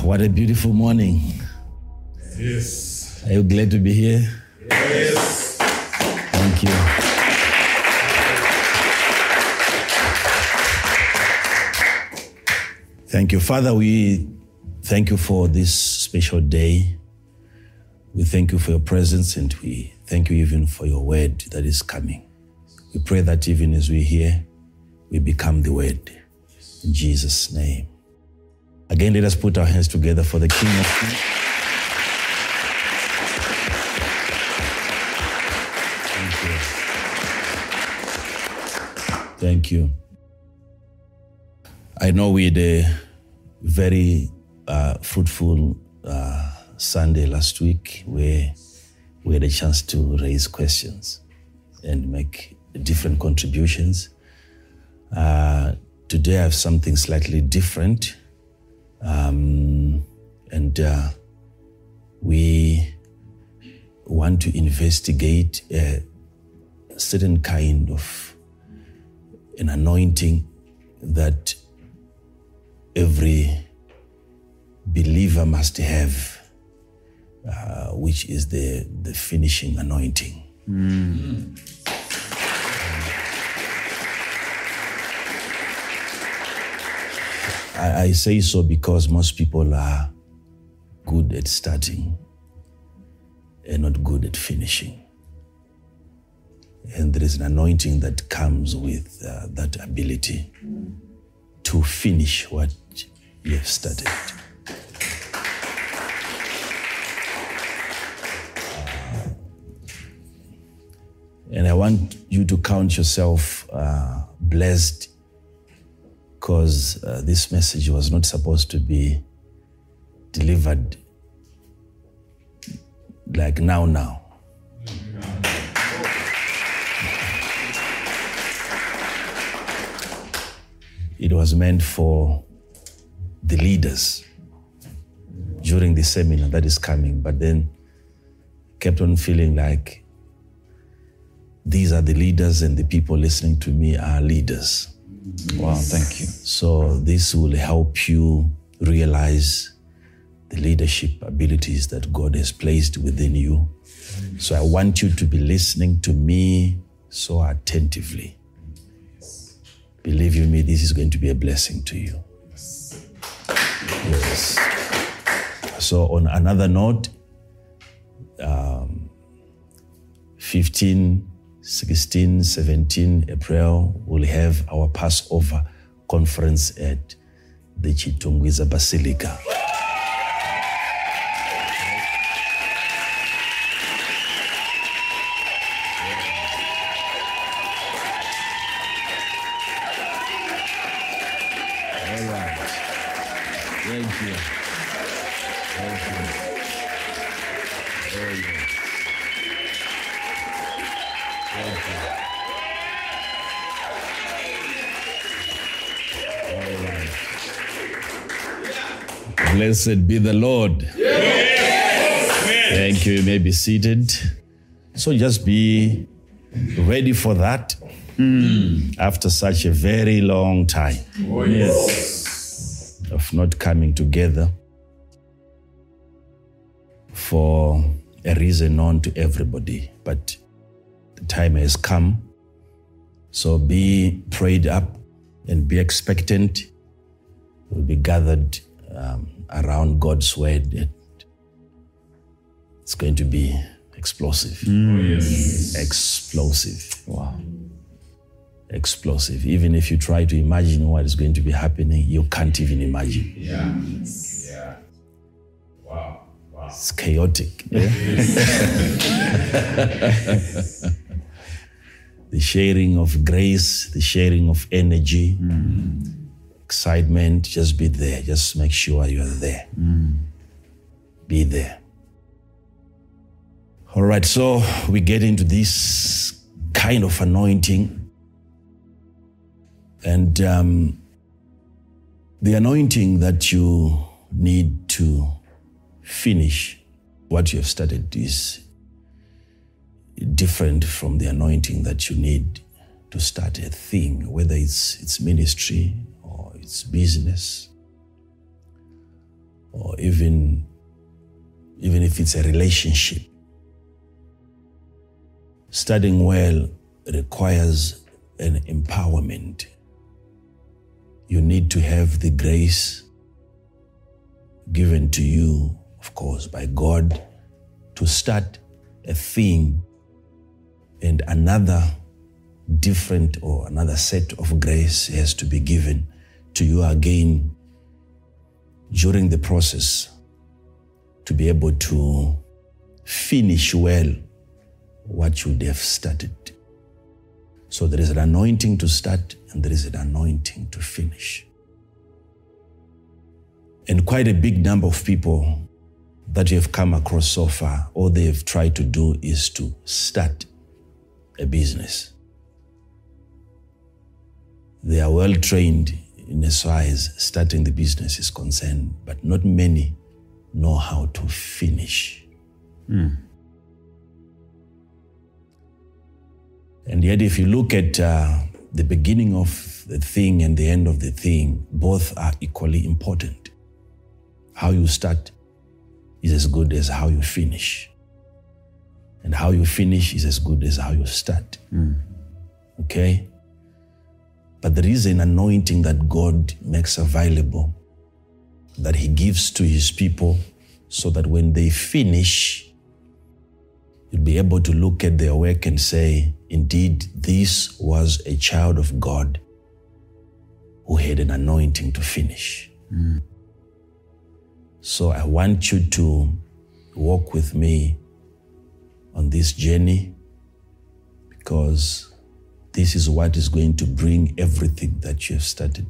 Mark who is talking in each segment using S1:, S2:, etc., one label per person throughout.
S1: Oh, what a beautiful morning.
S2: Yes.
S1: Are you glad to be here?
S2: Yes.
S1: Thank you. Thank you. Father, we thank you for this special day. We thank you for your presence and we thank you even for your word that is coming. We pray that even as we hear, we become the word. In Jesus' name. Again, let us put our hands together for the King of Kings. Thank you. Thank you. I know we had a very uh, fruitful uh, Sunday last week where we had a chance to raise questions and make different contributions. Uh, today I have something slightly different. Um, and uh, we want to investigate a certain kind of an anointing that every believer must have, uh, which is the, the finishing anointing. I, I say so because most people are good at starting and not good at finishing. And there is an anointing that comes with uh, that ability to finish what you have started. And I want you to count yourself uh, blessed because uh, this message was not supposed to be delivered like now, now. It was meant for the leaders during the seminar that is coming, but then kept on feeling like these are the leaders and the people listening to me are leaders.
S3: Wow, thank you.
S1: So this will help you realize the leadership abilities that God has placed within you. So I want you to be listening to me so attentively. Believe you me, this is going to be a blessing to you. Yes. So on another note, um, 15, 16, 17 April, we'll have our Passover conference at the Chitungwiza Basilica. Blessed be the Lord. Thank you. You may be seated. So just be ready for that mm. after such a very long time
S2: Oh, yes.
S1: of not coming together for a reason known to everybody. But the time has come. So be prayed up and be expectant. We'll be gathered um, around God's word. It's going to be explosive.
S2: Oh, yes.
S1: Explosive.
S3: Wow.
S1: Explosive. Even if you try to imagine what is going to be happening, you can't even imagine.
S2: Yeah. Yeah. Wow. Wow.
S1: It's chaotic. yeah? the sharing of grace, the sharing of energy, excitement, just be there. Just make sure you're there. Be there. All right, so we get into this kind of anointing. And um, the anointing that you need to finish what you have started is different from the anointing that you need to start a thing, whether it's it's ministry or it's business or even even if it's a relationship. Studying well requires an empowerment. You need to have the grace given to you, of course, by God to start a thing and another different or another set of grace has to be given to you again during the process to be able to finish well what you have started. So there is an anointing to start and there is an anointing to finish. And quite a big number of people that you have come across so far, all they have tried to do is to start a business. They are well trained in as far as starting the business is concerned, but not many know how to finish. And yet, if you look at uh, the beginning of the thing and the end of the thing, both are equally important. How you start is as good as how you finish. And how you finish is as good as how you start. Hmm. Okay? But there is an anointing that God makes available that He gives to His people so that when they finish, you'll be able to look at their work and say, indeed, this was a child of God who had an anointing to finish. Hmm. So I want you to walk with me on this journey because this is what is going to bring everything that you have started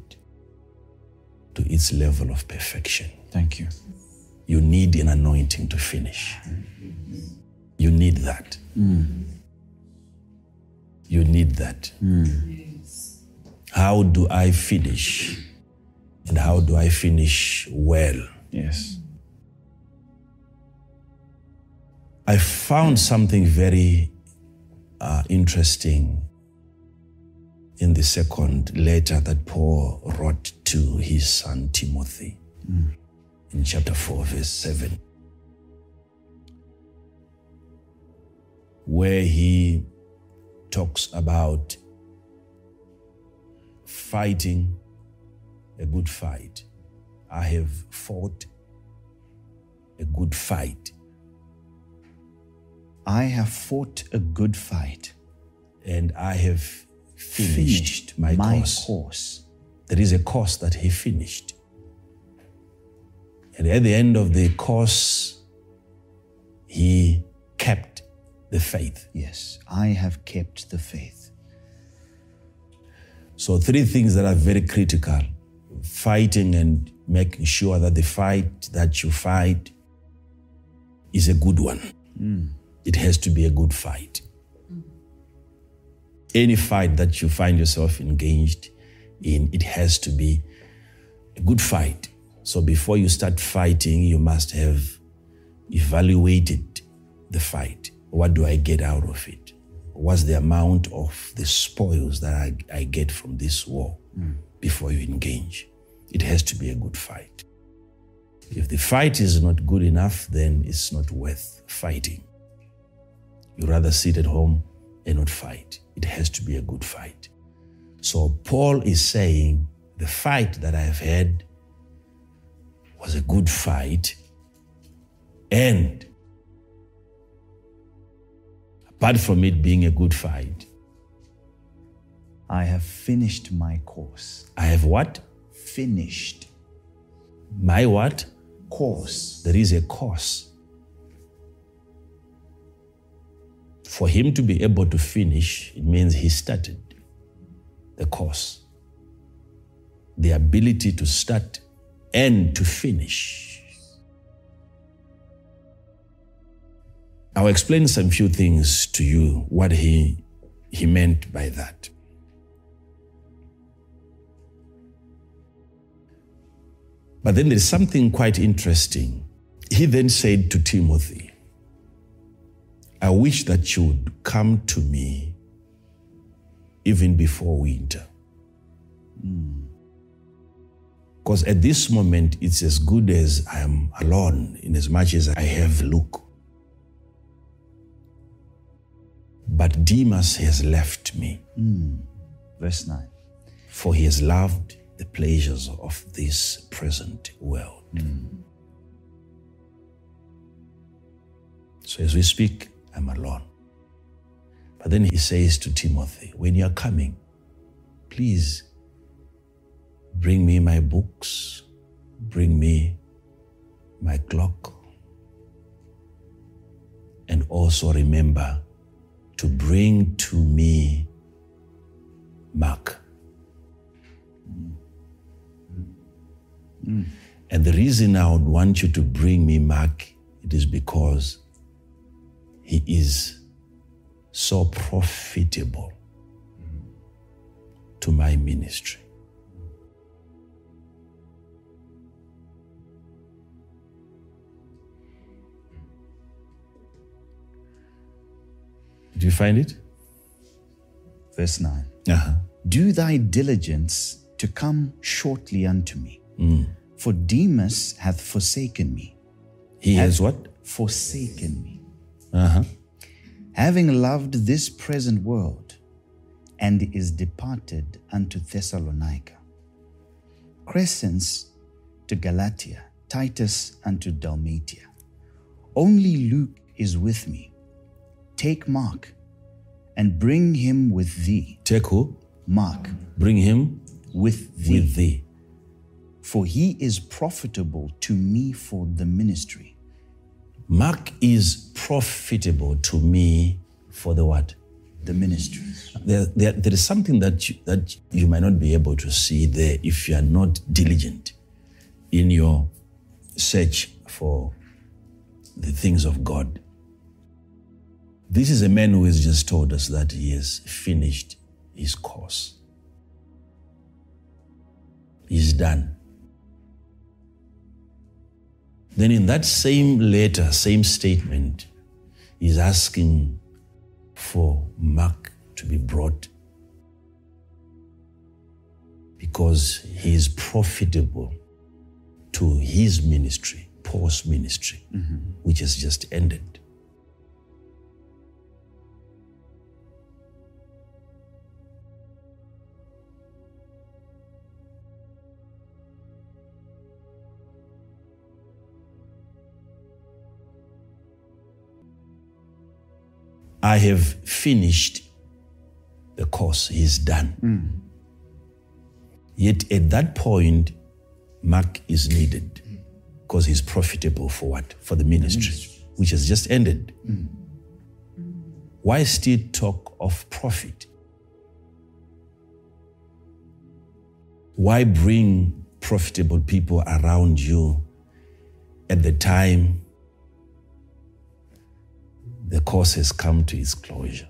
S1: to its level of perfection.
S3: Thank you.
S1: You need an anointing to finish. You need that. Mm. You need that. Mm. How do I finish? And how do I finish well?
S3: Yes.
S1: I found something very uh, interesting in the second letter that Paul wrote to his son Timothy in chapter 4, verse 7, where he talks about fighting a good fight. I have fought a good fight.
S3: I have fought a good fight,
S1: and I have finished,
S3: finished
S1: my,
S3: my
S1: course.
S3: course.
S1: There is a course that he finished. And at the end of the course, he kept the faith.
S3: Yes, I have kept the faith.
S1: So, three things that are very critical fighting and making sure that the fight that you fight is a good one. Hmm. It has to be a good fight. Any fight that you find yourself engaged in, it has to be a good fight. So, before you start fighting, you must have evaluated the fight. What do I get out of it? What's the amount of the spoils that I, I get from this war before you engage? It has to be a good fight. If the fight is not good enough, then it's not worth fighting. You rather sit at home and not fight. It has to be a good fight. So Paul is saying the fight that I have had was a good fight. And apart from it being a good fight,
S3: I have finished my course.
S1: I have what?
S3: Finished
S1: My what?
S3: course.
S1: There is a course. For him to be able to finish, it means he started the course. The ability to start and to finish. I'll explain some few things to you what he, he meant by that. But then there's something quite interesting. He then said to Timothy, I wish that you would come to me even before winter. Hmm. Because at this moment, it's as good as I am alone, in as much as I have Luke. But Demas has left me, hmm.
S3: Verse 9.
S1: for he has loved the pleasures of this present world. Hmm. So as we speak, I'm alone. But then he says to Timothy, when you're coming, please bring me my books, bring me my clock, and also remember to bring to me Mark. And the reason I would want you to bring me Mark, it is because he is so profitable to my ministry. Do you find it?
S3: Verse 9.
S1: Uh-huh.
S3: Do thy diligence to come shortly unto me. For Demas hath forsaken me.
S1: He has what?
S3: Forsaken me.
S1: Uh-huh.
S3: Having loved this present world, and is departed unto Thessalonica. Crescens to Galatia, Titus unto Dalmatia. Only Luke is with me. Take Mark, and bring him with thee.
S1: Take who?
S3: Mark,
S1: Bring him
S3: with thee.
S1: with thee.
S3: for he is profitable to me for the ministry.
S1: Mark is profitable to me for the what?
S3: The ministry.
S1: There, there, there is something that you, that you might not be able to see there if you are not diligent in your search for the things of God. This is a man who has just told us that he has finished his course. He's done. Then, in that same letter, same statement, he's asking for Mark to be brought because he is profitable to his ministry, Paul's ministry, mm-hmm. which has just ended. I have finished the course, he's done. Hmm. Yet at that point, Mark is needed because he's profitable for what? For the ministry, which has just ended. Hmm. Why still talk of profit? Why bring profitable people around you at the time the course has come to its closure?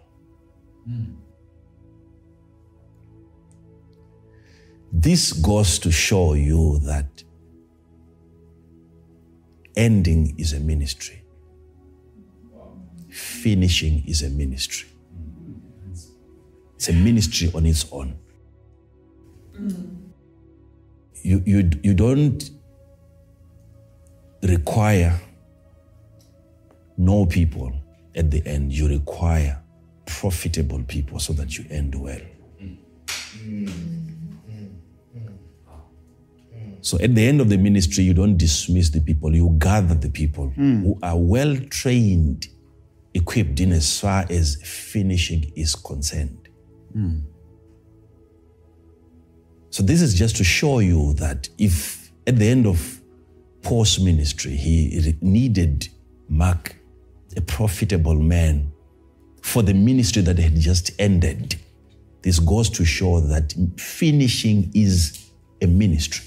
S1: This goes to show you that ending is a ministry, finishing is a ministry. It's a ministry on its own. You, you, you don't require no people at the end, you require profitable people so that you end well. So at the end of the ministry, you don't dismiss the people, you gather the people hmm. who are well trained, equipped in as far as finishing is concerned. Hmm. So this is just to show you that if at the end of Paul's ministry, he needed Mark, a profitable man, for the ministry that had just ended, this goes to show that finishing is a ministry.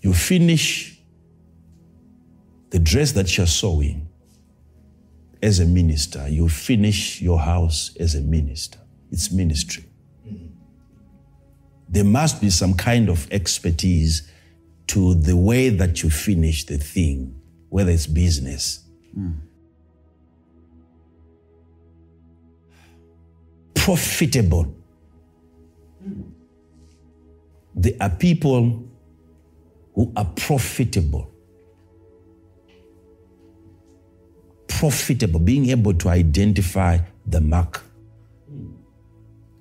S1: You finish the dress that you're sewing as a minister, you finish your house as a minister. It's ministry. There must be some kind of expertise to the way that you finish the thing, whether it's business. Hmm. Profitable. There are people who are profitable. Profitable, being able to identify the mark. Hmm.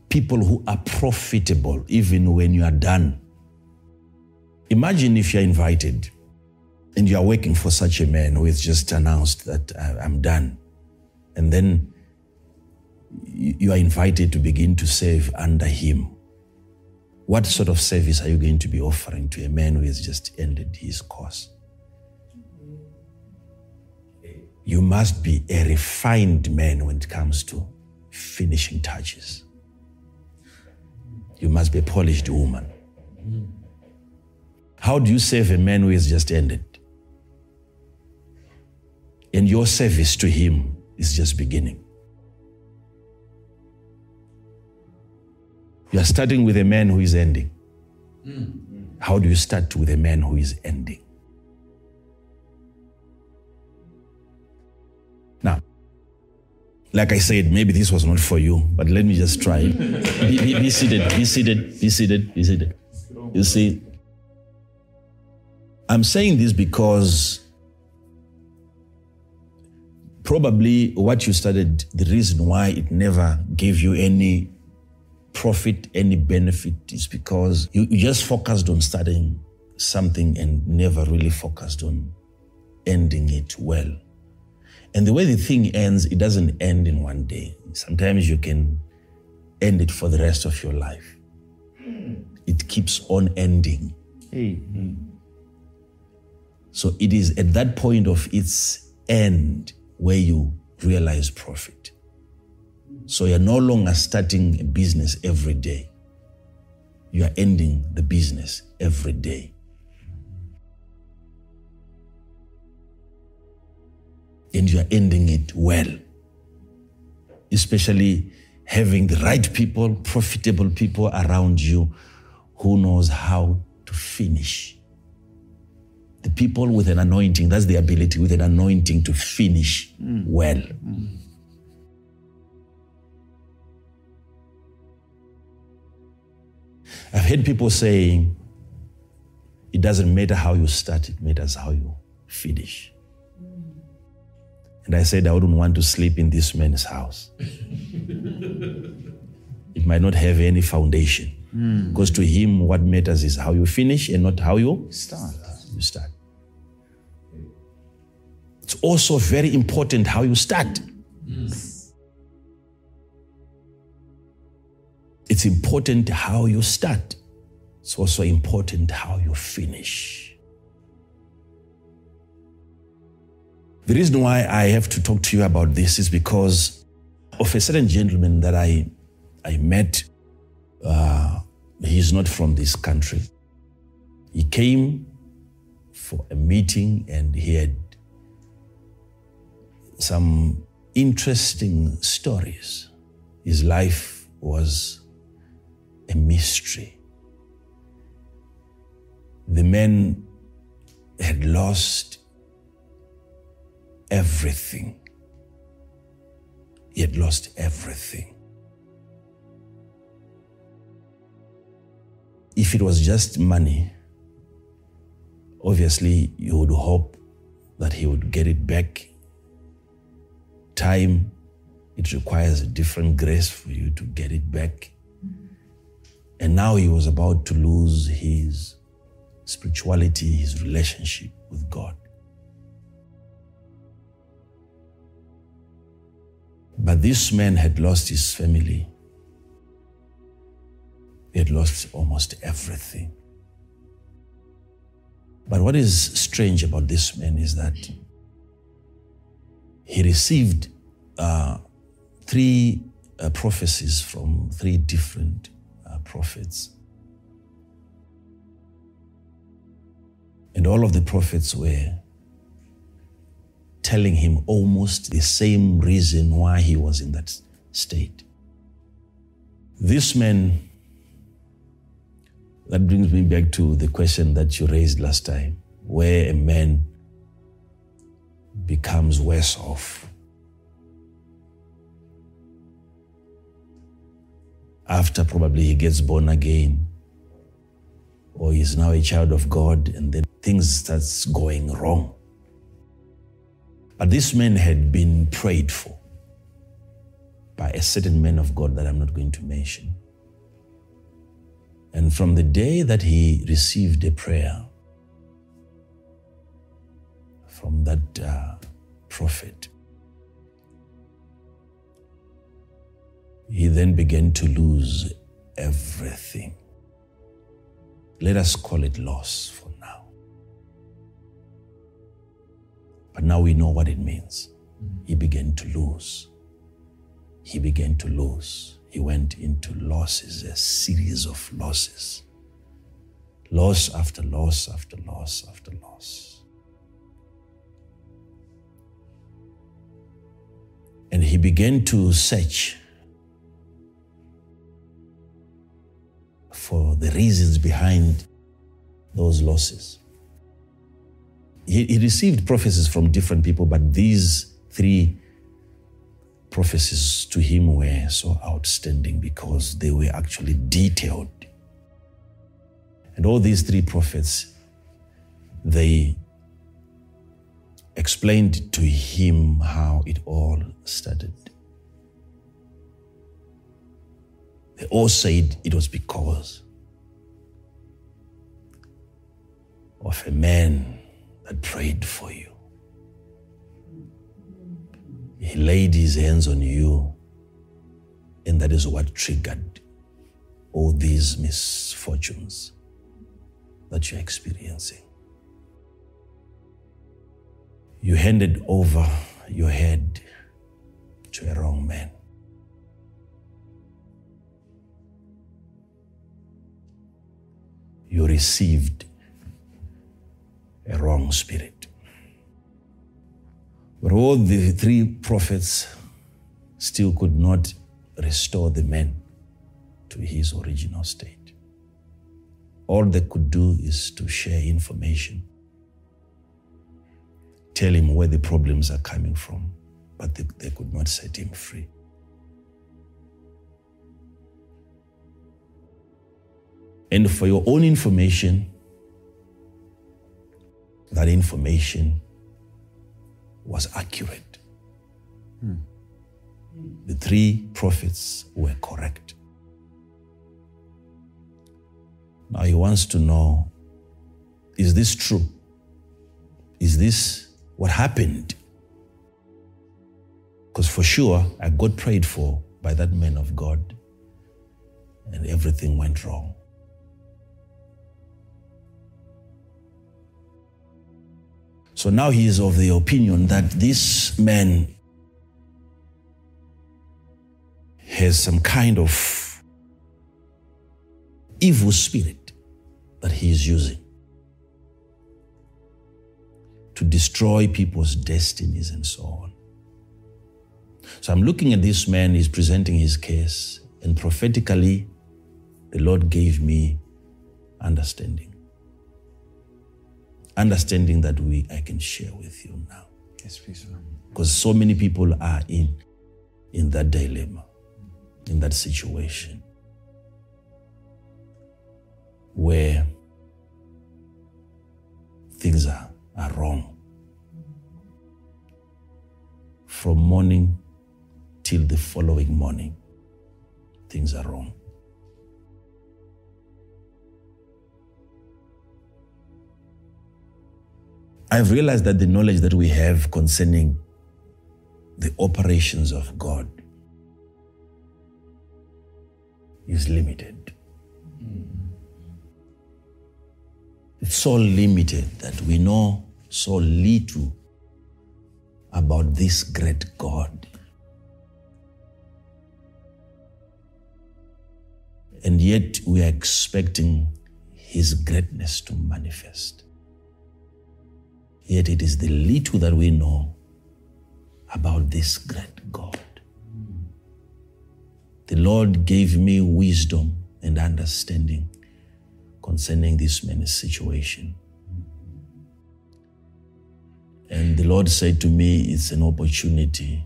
S1: People who are profitable even when you are done. Imagine if you're invited and you are working for such a man who has just announced that "I- I'm done. And then you are invited to begin to serve under him. What sort of service are you going to be offering to a man who has just ended his course? You must be a refined man when it comes to finishing touches. You must be a polished woman. How do you save a man who has just ended? And your service to him is just beginning. You are starting with a man who is ending. How do you start with a man who is ending? Now, like I said, maybe this was not for you, but let me just try. be, be- be seated, be seated, be seated, be seated. You see, I'm saying this because probably what you studied, the reason why it never gave you any profit, any benefit is because you, you just focused on studying something and never really focused on ending it well. And the way the thing ends, it doesn't end in one day. Sometimes you can end it for the rest of your life. Hmm. It keeps on ending.
S3: Hey, hmm.
S1: So it is at that point of its end where you realize profit. So you're no longer starting a business every day. You are ending the business every day. And you are ending it well. Especially having the right people, profitable people around you who knows how to finish. People with an anointing, that's the ability with an anointing to finish well. I've heard people saying, it doesn't matter how you start, it matters how you finish. And I said, I wouldn't want to sleep in this man's house. it might not have any foundation. Hmm. Because to him, what matters is how you finish and not how you
S3: start.
S1: you start. It's also very important how you start. It's important how you start. It's also important how you finish. The reason why I have to talk to you about this is because of a certain gentleman that I, I met. Uh, he's not from this country. He came for a meeting and he had some interesting stories. His life was a mystery. The man had lost everything. He had lost everything. If it was just money, obviously you would hope that he would get it back. Time, it requires a different grace for you to get it back. And now he was about to lose his spirituality, his relationship with God. But this man had lost his family. He had lost almost everything. But what is strange about this man is that he received uh, three uh, prophecies from three different uh, prophets. And all of the prophets were telling him almost the same reason why he was in that state. This man, that brings me back to the question that you raised last time, where a man becomes worse off. After probably he gets born again, or he's now a child of God, and then things starts going wrong. But this man had been prayed for by a certain man of God that I'm not going to mention. And from the day that he received a prayer from that uh, prophet, he then began to lose everything. Let us call it loss for now. But now we know what it means. He began to lose. He began to lose. He went into losses, a series of losses. Loss after loss after loss after loss. And he began to search for the reasons behind those losses. He, he received prophecies from different people, but these three prophecies to him were so outstanding because they were actually detailed. And all these three prophets, they explained to him how it all started. They all said it was because of a man that prayed for you. He laid his hands on you, and that is what triggered all these misfortunes that you're experiencing. You handed over your head to a wrong man. You received a wrong spirit. But all the three prophets still could not restore the man to his original state. All they could do is to share information, tell him where the problems are coming from, but they, they could not set him free. And for your own information, that information was accurate. Hmm. The three prophets were correct. Now he wants to know is this true? Is this what happened? Because for sure, I got prayed for by that man of God, and everything went wrong. So now he is of the opinion that this man has some kind of evil spirit that he is using to destroy people's destinies and so on. So I'm looking at this man, he's presenting his case, and prophetically, the Lord gave me understanding understanding that we I can share with you now.
S3: Yes, please.
S1: Because so many people are in in that dilemma, in that situation where things are, are wrong. From morning till the following morning, things are wrong. I've realized that the knowledge that we have concerning the operations of God is limited. Hmm. It's so limited that we know so little about this great God. And yet we are expecting His greatness to manifest. Yet it is the little that we know about this great God. The Lord gave me wisdom and understanding concerning this man's situation. And the Lord said to me, It's an opportunity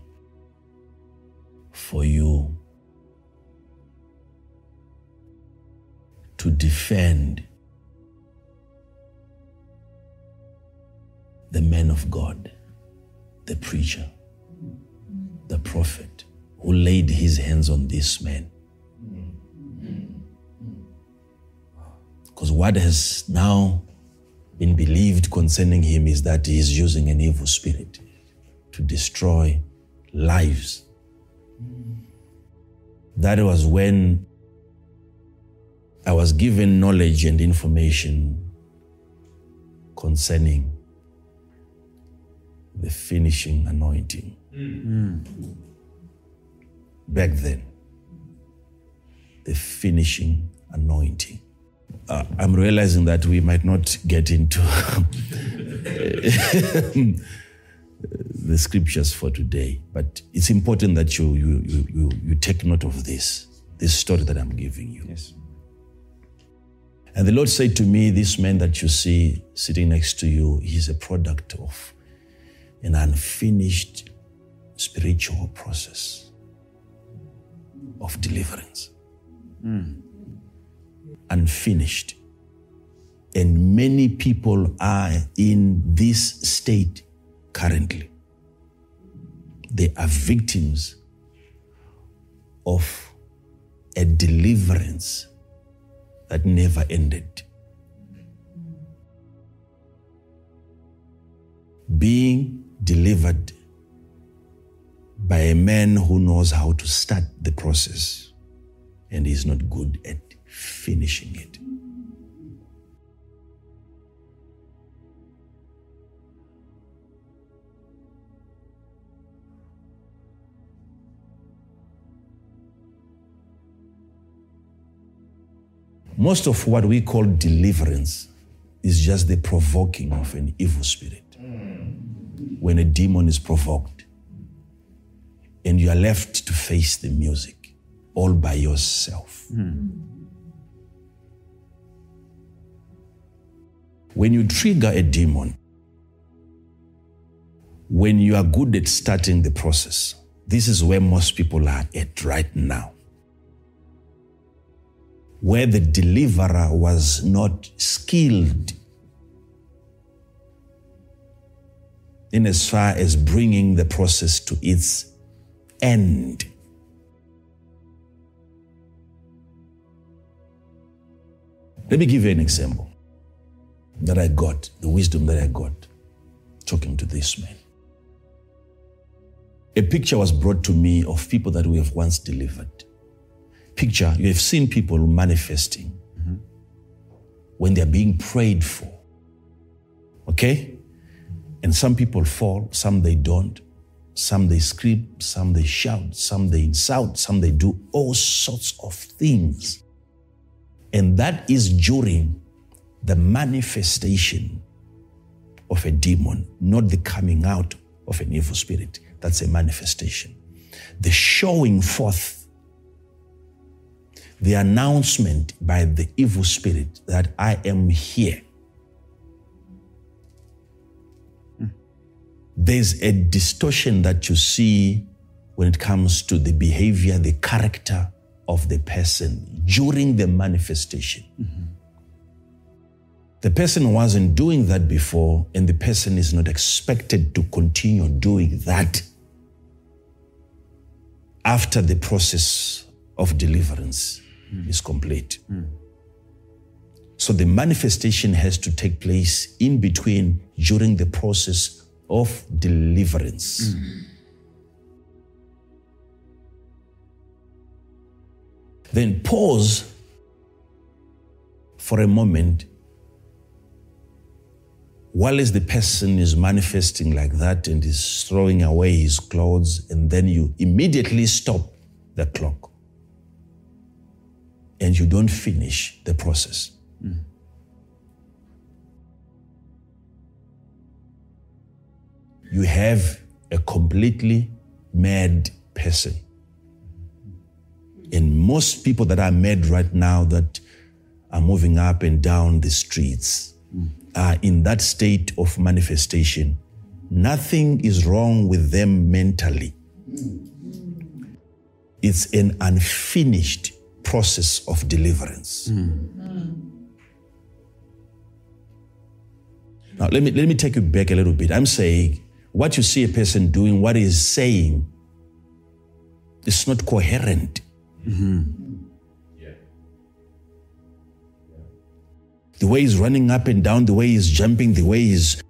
S1: for you to defend the man of God, the preacher, the prophet who laid his hands on this man. Mm. Mm. Mm. Because what has now been believed concerning him is that he is using an evil spirit to destroy lives. That was when I was given knowledge and information concerning the finishing anointing. Back then, the finishing anointing. Uh, I'm realizing that we might not get into the scriptures for today, but it's important that you, you, you, you, you take note of this, this story that I'm giving you.
S3: Yes.
S1: And the Lord said to me, This man that you see sitting next to you, he's a product of an unfinished spiritual process of deliverance. Unfinished. And many people are in this state currently. They are victims of a deliverance that never ended. Being delivered by a man who knows how to start the process and is not good at finishing it. Most of what we call deliverance is just the provoking of an evil spirit. When a demon is provoked and you are left to face the music all by yourself. Hmm. When you trigger a demon, when you are good at starting the process, this is where most people are at right now where the deliverer was not skilled in as far as bringing the process to its end. Let me give you an example that I got, the wisdom that I got talking to this man. A picture was brought to me of people that we have once delivered picture, you have seen people manifesting when they're being prayed for. Okay? And some people fall, some they don't. Some they scream, some they shout, some they insult, some they do all sorts of things. And that is during the manifestation of a demon, not the coming out of an evil spirit. That's a manifestation. The showing forth the announcement by the evil spirit that I am here. There's a distortion that you see when it comes to the behavior, the character of the person during the manifestation. Mm-hmm. The person wasn't doing that before, and the person is not expected to continue doing that after the process of deliverance mm. is complete. Mm. So the manifestation has to take place in between during the process of deliverance. Mm. Then pause for a moment while as the person is manifesting like that and is throwing away his clothes, and then you immediately stop the clock and you don't finish the process. You have a completely mad person. And most people that are mad right now that are moving up and down the streets are in that state of manifestation. Nothing is wrong with them mentally. It's an unfinished process of deliverance. Now, let me, let me take you back a little bit. I'm saying what you see a person doing, what he's saying, is not coherent.
S2: Yeah.
S1: The way he's running up and down, the way he's jumping, the way he's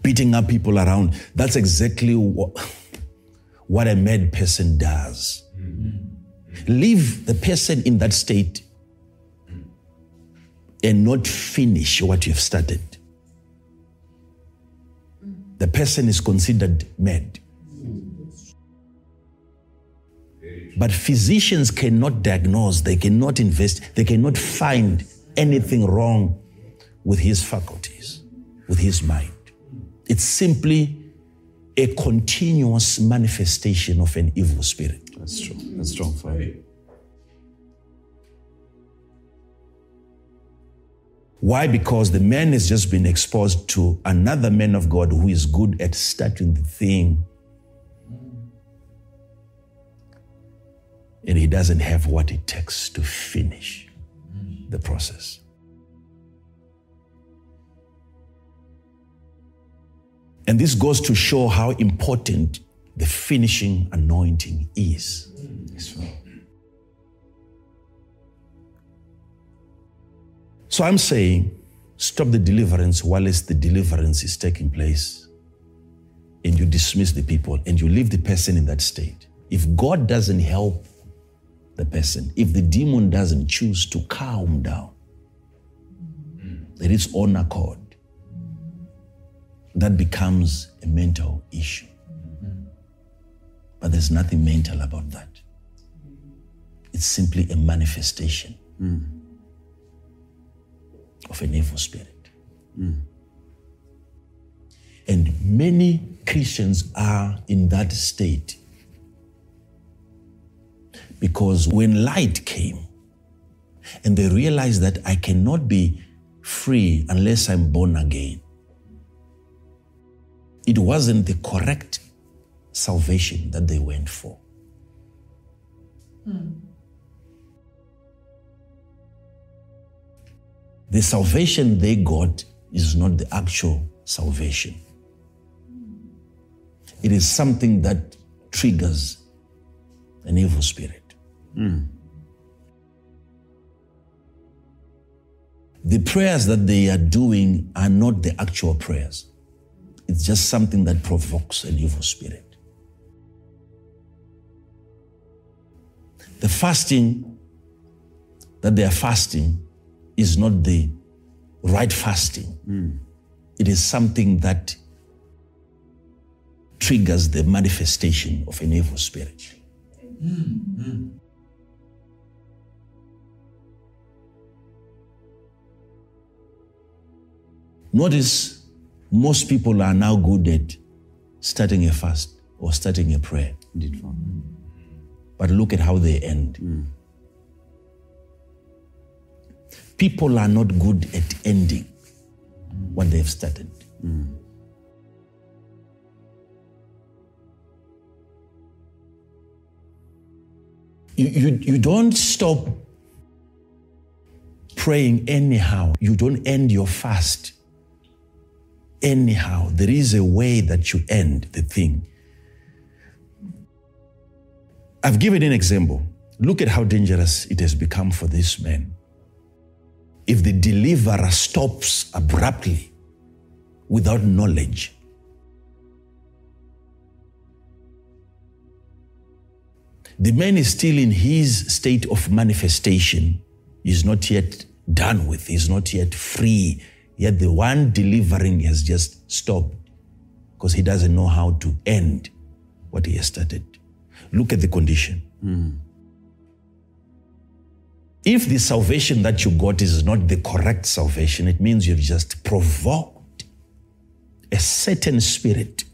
S1: beating up people around, that's exactly what, what a mad person does. Leave the person in that state and not finish what you've started. The person is considered mad. But physicians cannot diagnose, they cannot invest, they cannot find anything wrong with his faculties, with his mind. It's simply a continuous manifestation of an evil spirit.
S3: That's true. That's strong for you.
S1: Why? Because the man has just been exposed to another man of God who is good at starting the thing. And he doesn't have what it takes to finish the process. And this goes to show how important the finishing anointing is. So I'm saying, stop the deliverance whilst the deliverance is taking place. And you dismiss the people and you leave the person in that state. If God doesn't help the person, if the demon doesn't choose to calm down, there is own accord. That becomes a mental issue. But there's nothing mental about that. It's simply a manifestation of an evil spirit. And many Christians are in that state because when light came and they realized that I cannot be free unless I'm born again, it wasn't the correct salvation that they went for. Hmm. The salvation they got is not the actual salvation. It is something that triggers an evil spirit. Mm. The prayers that they are doing are not the actual prayers. It's just something that provokes an evil spirit. The fasting that they are fasting is not the right fasting. Mm. It is something that triggers the manifestation of an evil spirit. Mm, Notice most people are now good at starting a fast or starting a prayer.
S3: Indeed, Father.
S1: But look at how they end. People are not good at ending what they've started. You, you, you don't stop praying anyhow. You don't end your fast anyhow. There is a way that you end the thing. I've given an example. Look at how dangerous it has become for this man. If the deliverer stops abruptly without knowledge, the man is still in his state of manifestation. He's not yet done with, he's not yet free. Yet the one delivering has just stopped because he doesn't know how to end what he has started. Look at the condition. Hmm. If the salvation that you got is not the correct salvation, it means you've just provoked a certain spirit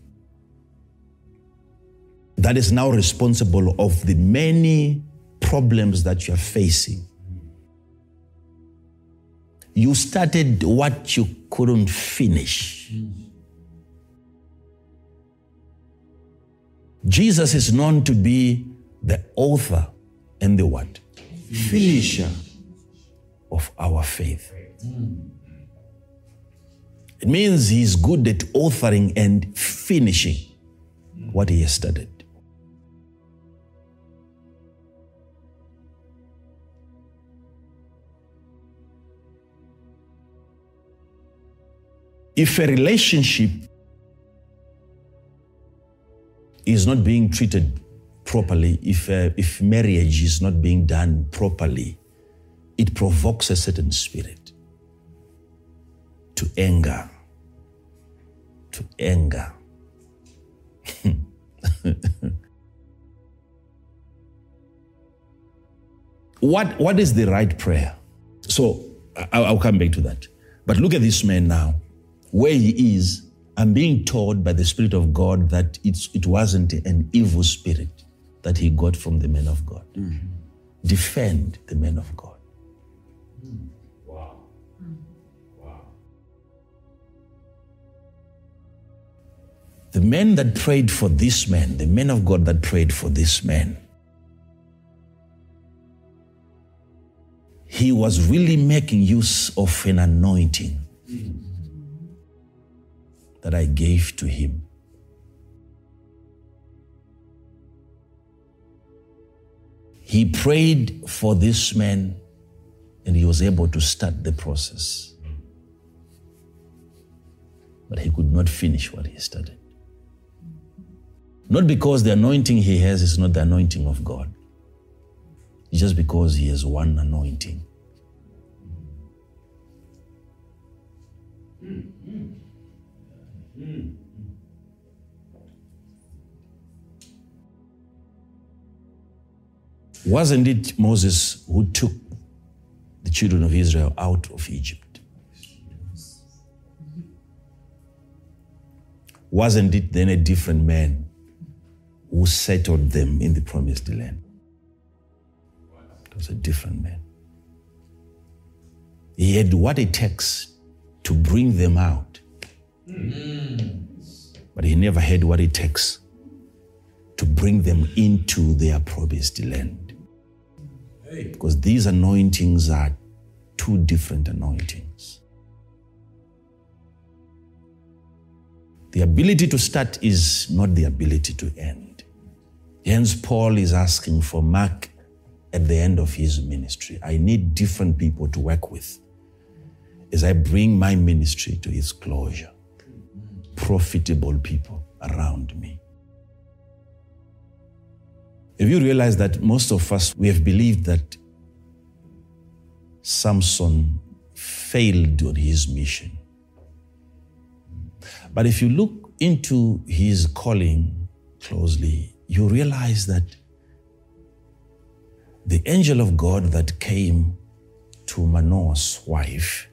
S1: that is now responsible of the many problems that you're facing. You started what you couldn't finish. Jesus is known to be the author and the what?
S3: Finisher.
S1: Of our faith. It means he's good at authoring and finishing what he has started. If a relationship is not being treated properly, if, uh, if marriage is not being done properly, it provokes a certain spirit to anger. To anger. what, what is the right prayer? So I'll, I'll come back to that. But look at this man now. Where he is, I'm being told by the Spirit of God that it's, it wasn't an evil spirit that he got from the man of God. Mm. Defend the man of God.
S2: Wow. Wow.
S1: The men that prayed for this man, the men of God that prayed for this man, he was really making use of an anointing mm. That I gave to him. He prayed for this man and he was able to start the process. But he could not finish what he started. Not because the anointing he has is not the anointing of God, it's just because he has one anointing. Mm. Wasn't it Moses who took the children of Israel out of Egypt? Wasn't it then a different man who settled them in the promised land? It was a different man. He had what it takes to bring them out, Mm. but he never had what it takes to bring them into their promised land. Because these anointings are two different anointings. The ability to start is not the ability to end. Hence, Paul is asking for Mark at the end of his ministry. I need different people to work with as I bring my ministry to its closure. Profitable people around me. Have you realized that most of us, we have believed that Samson failed on his mission? But if you look into his calling closely, you realize that the angel of God that came to Manoah's wife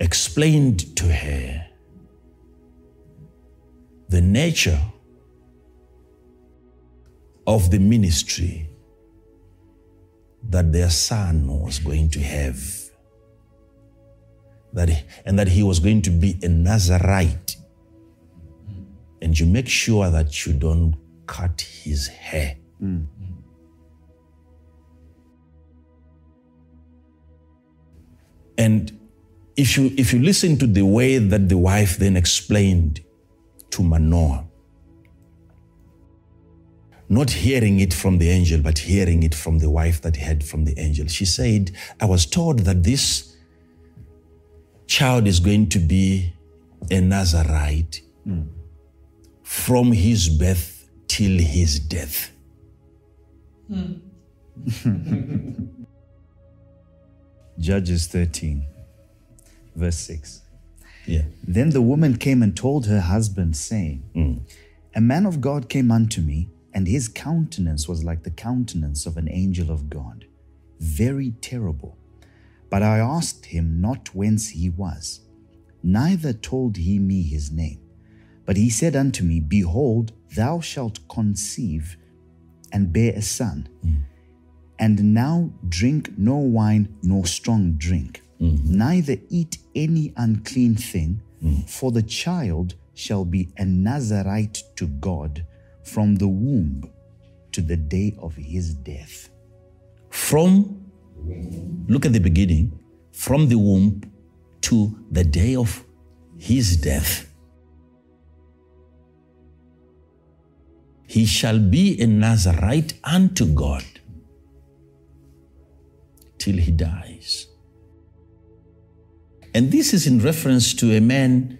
S1: explained to her the nature of the ministry that their son was going to have. That, and that he was going to be a Nazarite. And you make sure that you don't cut his hair. And if you if you listen to the way that the wife then explained to Manoah, not hearing it from the angel, but hearing it from the wife that heard from the angel. She said, I was told that this child is going to be a Nazarite from his birth till his death. Hmm.
S3: Judges 13, verse 6.
S1: Yeah.
S3: Then the woman came and told her husband, saying, mm. A man of God came unto me, and his countenance was like the countenance of an angel of God, very terrible. But I asked him not whence he was, neither told he me his name. But he said unto me, Behold, thou shalt conceive and bear a son, mm. and now drink no wine nor strong drink, neither eat any unclean thing, for the child shall be a Nazarite to God from the womb to the day of his death.
S1: From, look at the beginning, from the womb to the day of his death. He shall be a Nazarite unto God till he dies. And this is in reference to a man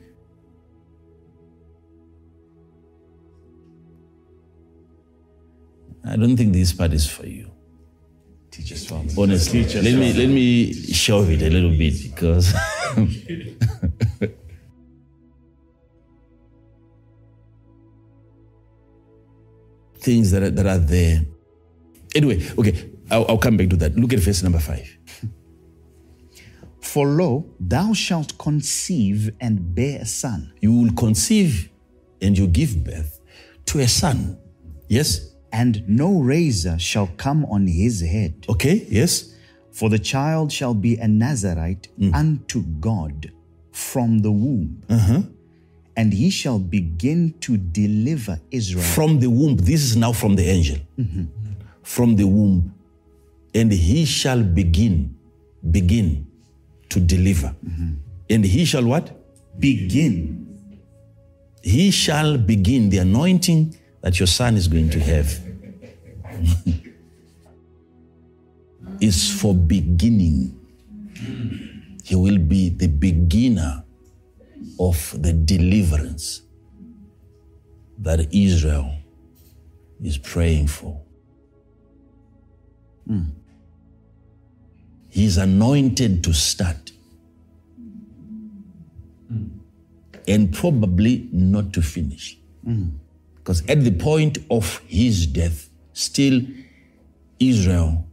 S1: I don't think this part is for you.
S3: Teach us, Father.
S1: Honestly, let me let me show it a little bit because things that are, that are there. Anyway, okay, I'll, I'll come back to that. Look at verse number five.
S3: For lo, thou shalt conceive and bear a son,
S1: You will conceive and you give birth to a son. Yes.
S3: and no razor shall come on his head.
S1: Okay. Yes.
S3: For the child shall be a Nazarite unto God from the womb. Uh-huh. And he shall begin to deliver Israel.
S1: From the womb. This is now from the angel. From the womb. And he shall begin, begin to deliver. And he shall what?
S3: Begin.
S1: He shall begin the anointing that your son is going to have. is for beginning. He will be the beginner of the deliverance that Israel is praying for. Hmm. He's anointed to start and probably not to finish. Because at the point of his death, still Israel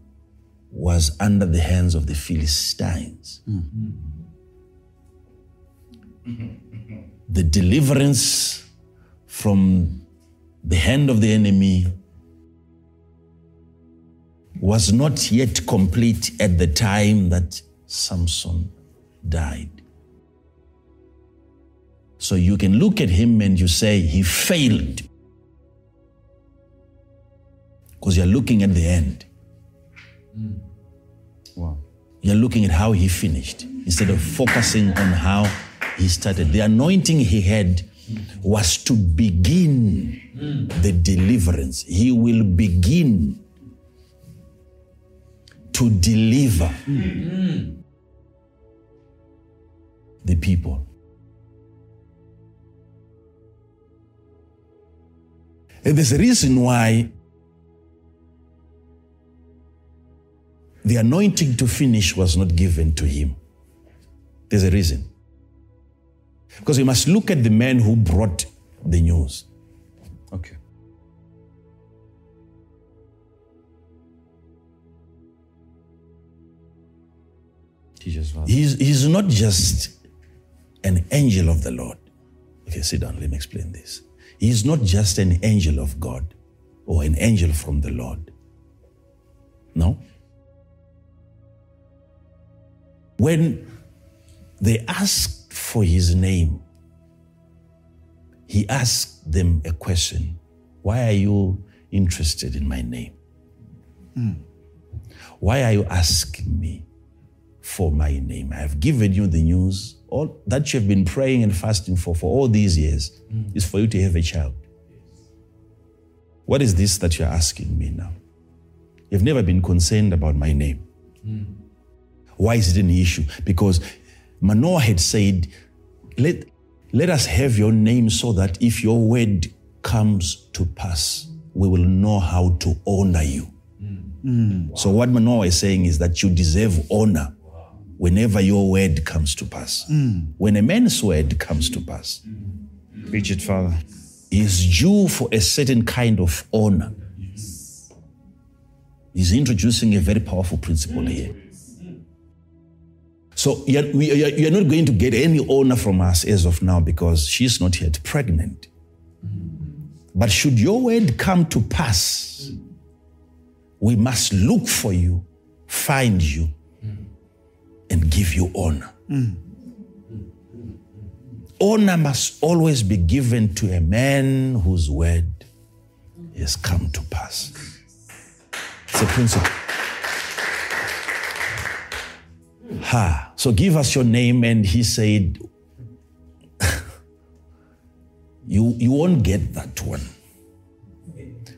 S1: was under the hands of the Philistines. The deliverance from the hand of the enemy was not yet complete at the time that Samson died. So you can look at him and you say he failed. Because you're looking at the end. Hmm.
S3: Wow.
S1: You're looking at how he finished instead of focusing on how he started. The anointing he had was to begin hmm. the deliverance. He will begin to deliver the people. And there's a reason why the anointing to finish was not given to him. There's a reason. Because we must look at the man who brought the news.
S3: Teach us,
S1: He's, he's not just an angel of the Lord. Okay, sit down. Let me explain this. He's not just an angel of God or an angel from the Lord. No. When they asked for his name, he asked them a question Why are you interested in my name? Hmm. Why are you asking me for my name? I have given you the news. All that you have been praying and fasting for for all these years mm. is for you to have a child. What is this that you're asking me now? You've never been concerned about my name. Mm. Why is it an issue? Because Manoah had said, let, let us have your name so that if your word comes to pass, we will know how to honor you. Mm. So, what Manoah is saying is that you deserve honor whenever your word comes to pass. Mm. When a man's word comes to pass,
S3: Preach it, Father.
S1: is due for a certain kind of honor. He's introducing a very powerful principle here. So you're you're not going to get any honor from us as of now because she's not yet pregnant. But should your word come to pass, we must look for you, find you, and give you honor. Honor must always be given to a man whose word has come to pass. It's a principle. Ha. So give us your name. And he said, you, you won't get that one.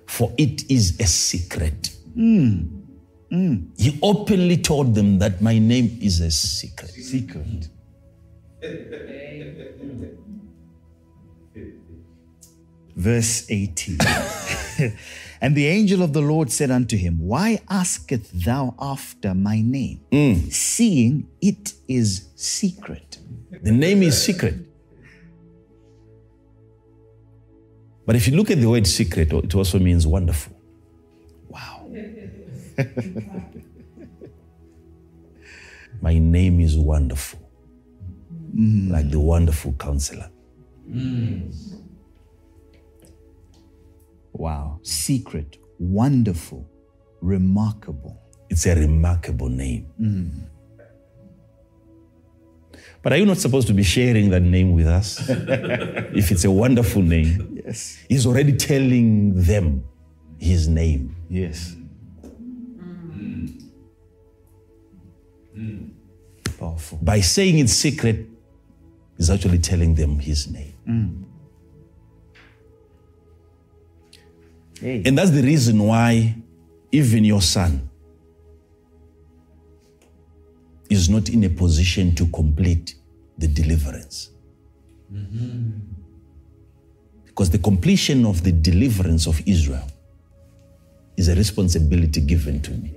S1: For it is a secret. Hmm. Mm. He openly told them that my name is a secret.
S3: Secret. Verse 18. and the angel of the Lord said unto him, Why askest thou after my name, mm. seeing it is secret?
S1: The name is secret. But if you look at the word secret, it also means wonderful. My name is wonderful. Mm. Like the wonderful counselor.
S3: Wow. Secret, wonderful, remarkable.
S1: It's a remarkable name. Mm. But are you not supposed to be sharing that name with us? if it's a wonderful name,
S3: Yes.
S1: he's already telling them his name.
S3: Yes. Powerful.
S1: By saying it's secret, he's actually telling them his name.
S3: Hey.
S1: And that's the reason why even your son is not in a position to complete the deliverance. Because the completion of the deliverance of Israel is a responsibility given to me.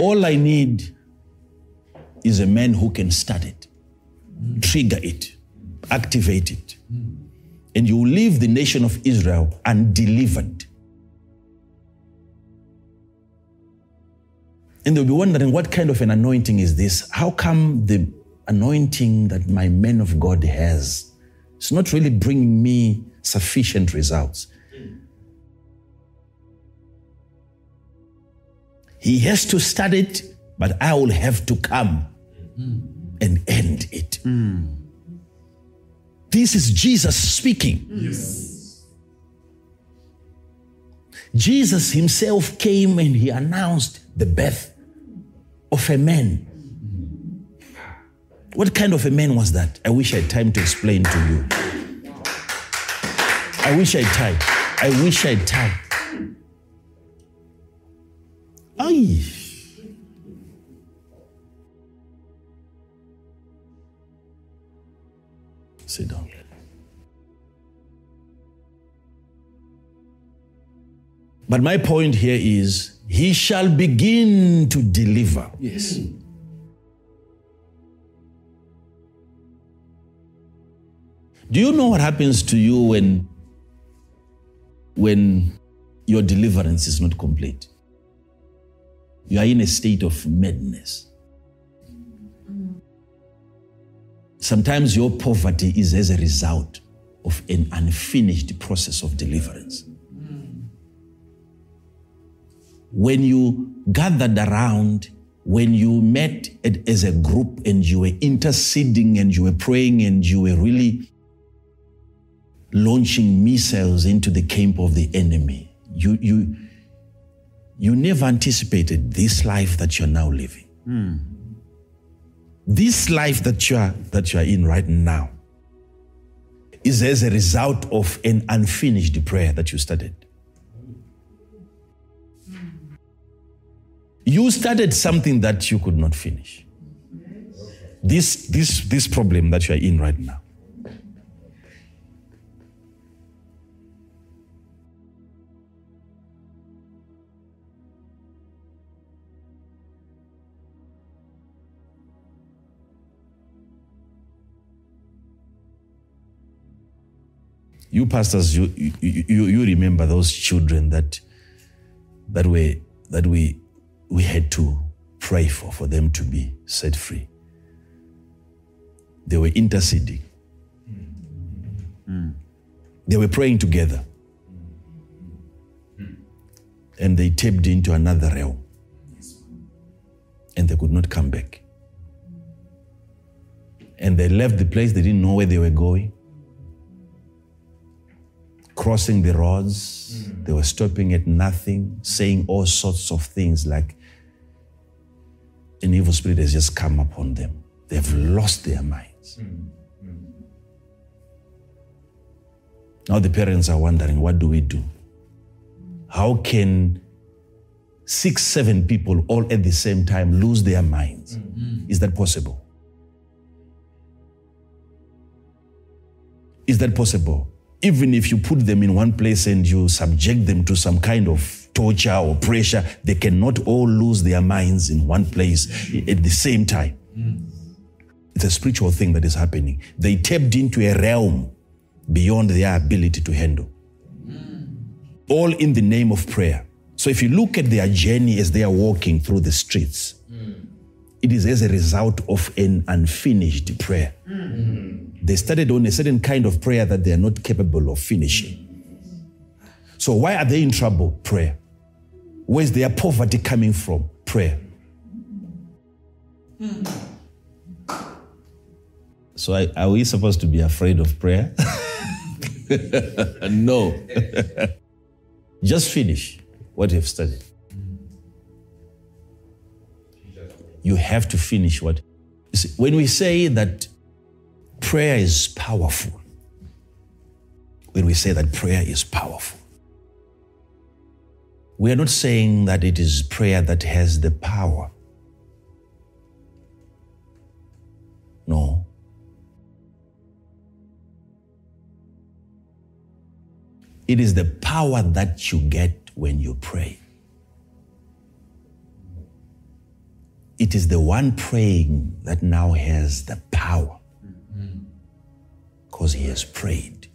S1: All I need is a man who can start it trigger it, activate it, and you will leave the nation of Israel undelivered. And they'll be wondering, what kind of an anointing is this? How come the anointing that my man of God has is not really bringing me sufficient results? He has to start it, but I will have to come and end it. This is Jesus speaking. Jesus himself came and he announced the birth of a man. What kind of a man was that? I wish I had time to explain to you. I wish I had time. I wish I had time. Aye. Sit down. But my point here is he shall begin to deliver.
S3: Yes.
S1: Do you know what happens to you when when your deliverance is not complete? You are in a state of madness. Sometimes your poverty is as a result of an unfinished process of deliverance. When you gathered around, when you met as a group and you were interceding and you were praying and you were really launching missiles into the camp of the enemy, you, you, you never anticipated this life that you're now living. This life that you are that you are in right now is as a result of an unfinished prayer that you started. You started something that you could not finish. This this this problem that you are in right now. You pastors, you, you, you, you remember those children that that were that we we had to pray for for them to be set free. They were interceding. They were praying together. And they tapped into another realm. And they could not come back. And they left the place, they didn't know where they were going. Crossing the roads. Mm. They were stopping at nothing, saying all sorts of things like an evil spirit has just come upon them. They've lost their minds. Mm. Mm. Now the parents are wondering, what do we do? How can six, seven people all at the same time lose their minds? Is that possible? Is that possible? Even if you put them in one place and you subject them to some kind of torture or pressure, they cannot all lose their minds in one place at the same time. It's a spiritual thing that is happening. They tapped into a realm beyond their ability to handle. All in the name of prayer. So if you look at their journey as they are walking through the streets, it is as a result of an unfinished prayer. They started on a certain kind of prayer that they are not capable of finishing. So why are they in trouble? Prayer. Where's their poverty coming from? Prayer. So I- are we supposed to be afraid of prayer? no. Just finish what you've studied. You have to finish what. see, when we say that prayer is powerful, when we say that prayer is powerful, we are not saying that it is prayer that has the power. No. It is the power that you get when you pray. It is the one praying that now has the power because he has prayed.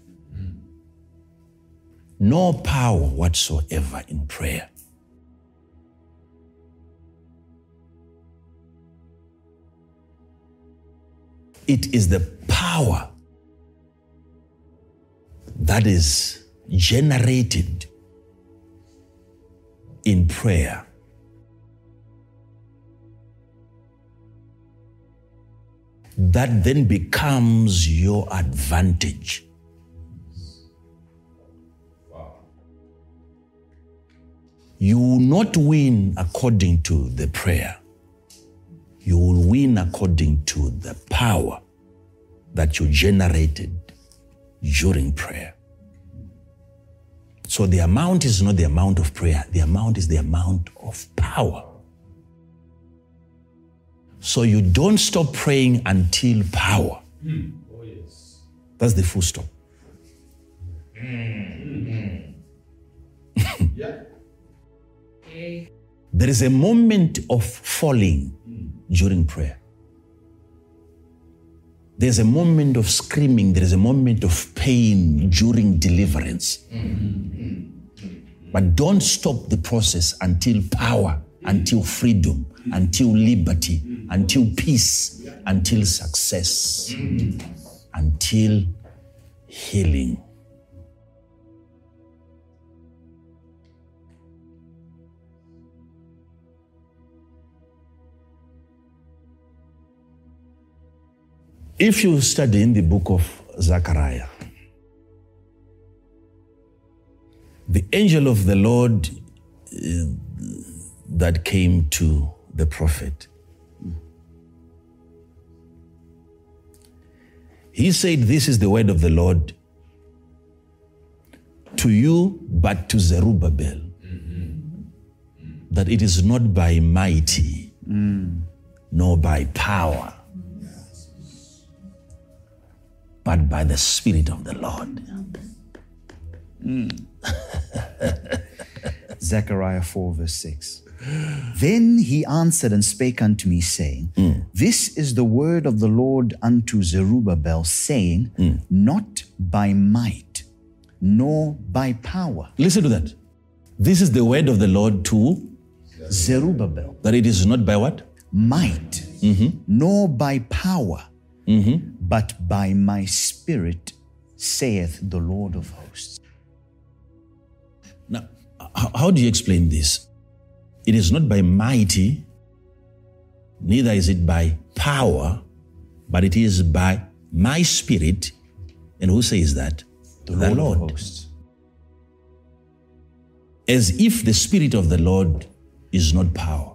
S1: No power whatsoever in prayer. It is the power that is generated in prayer. That then becomes your advantage. You will not win according to the prayer. You will win according to the power that you generated during prayer. So the amount is not the amount of prayer, the amount is the amount of power. So you don't stop praying until power.
S2: Oh, yes.
S1: That's the full stop.
S2: Yeah.
S1: There is a moment of falling during prayer. There's a moment of screaming, there is a moment of pain during deliverance. But don't stop the process until power, until freedom, until liberty, until peace, until success, until healing. If you study in the book of Zechariah, the angel of the Lord uh, that came to the prophet, he said, This is the word of the Lord to you, but to Zerubbabel, that it is not by mighty, nor by power but by the Spirit of the Lord. Hmm.
S3: Zechariah 4, verse 6. Then he answered and spake unto me, saying, hmm. This is the word of the Lord unto Zerubbabel, saying, hmm. Not by might, nor by power.
S1: Listen to that. This is the word of the Lord to
S3: Zerubbabel,
S1: that it is not by what?
S3: might, mm-hmm. nor by power, mm-hmm. but by my spirit, saith the Lord of hosts.
S1: Now, how, how do you explain this? It is not by mighty, neither is it by power, but it is by my spirit. And who says that?
S3: The Lord, of hosts.
S1: as if the Spirit of the Lord is not power,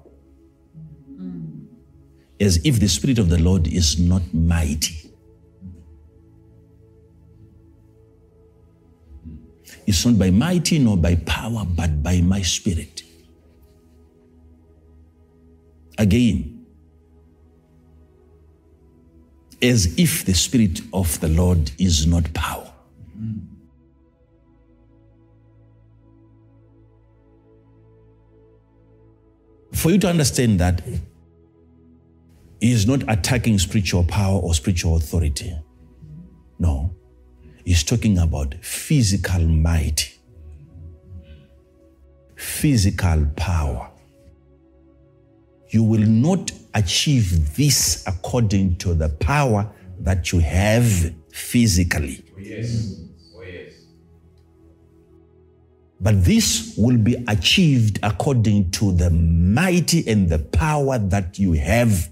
S1: as if the Spirit of the Lord is not mighty. It's not by mighty nor by power, but by my Spirit. Again, as if the Spirit of the Lord is not power. For you to understand that, he is not attacking spiritual power or spiritual authority. No. He's talking about physical might, physical power. You will not achieve this according to the power that you have physically.
S2: Yes. Yes.
S1: But this will be achieved according to the mighty and the power that you have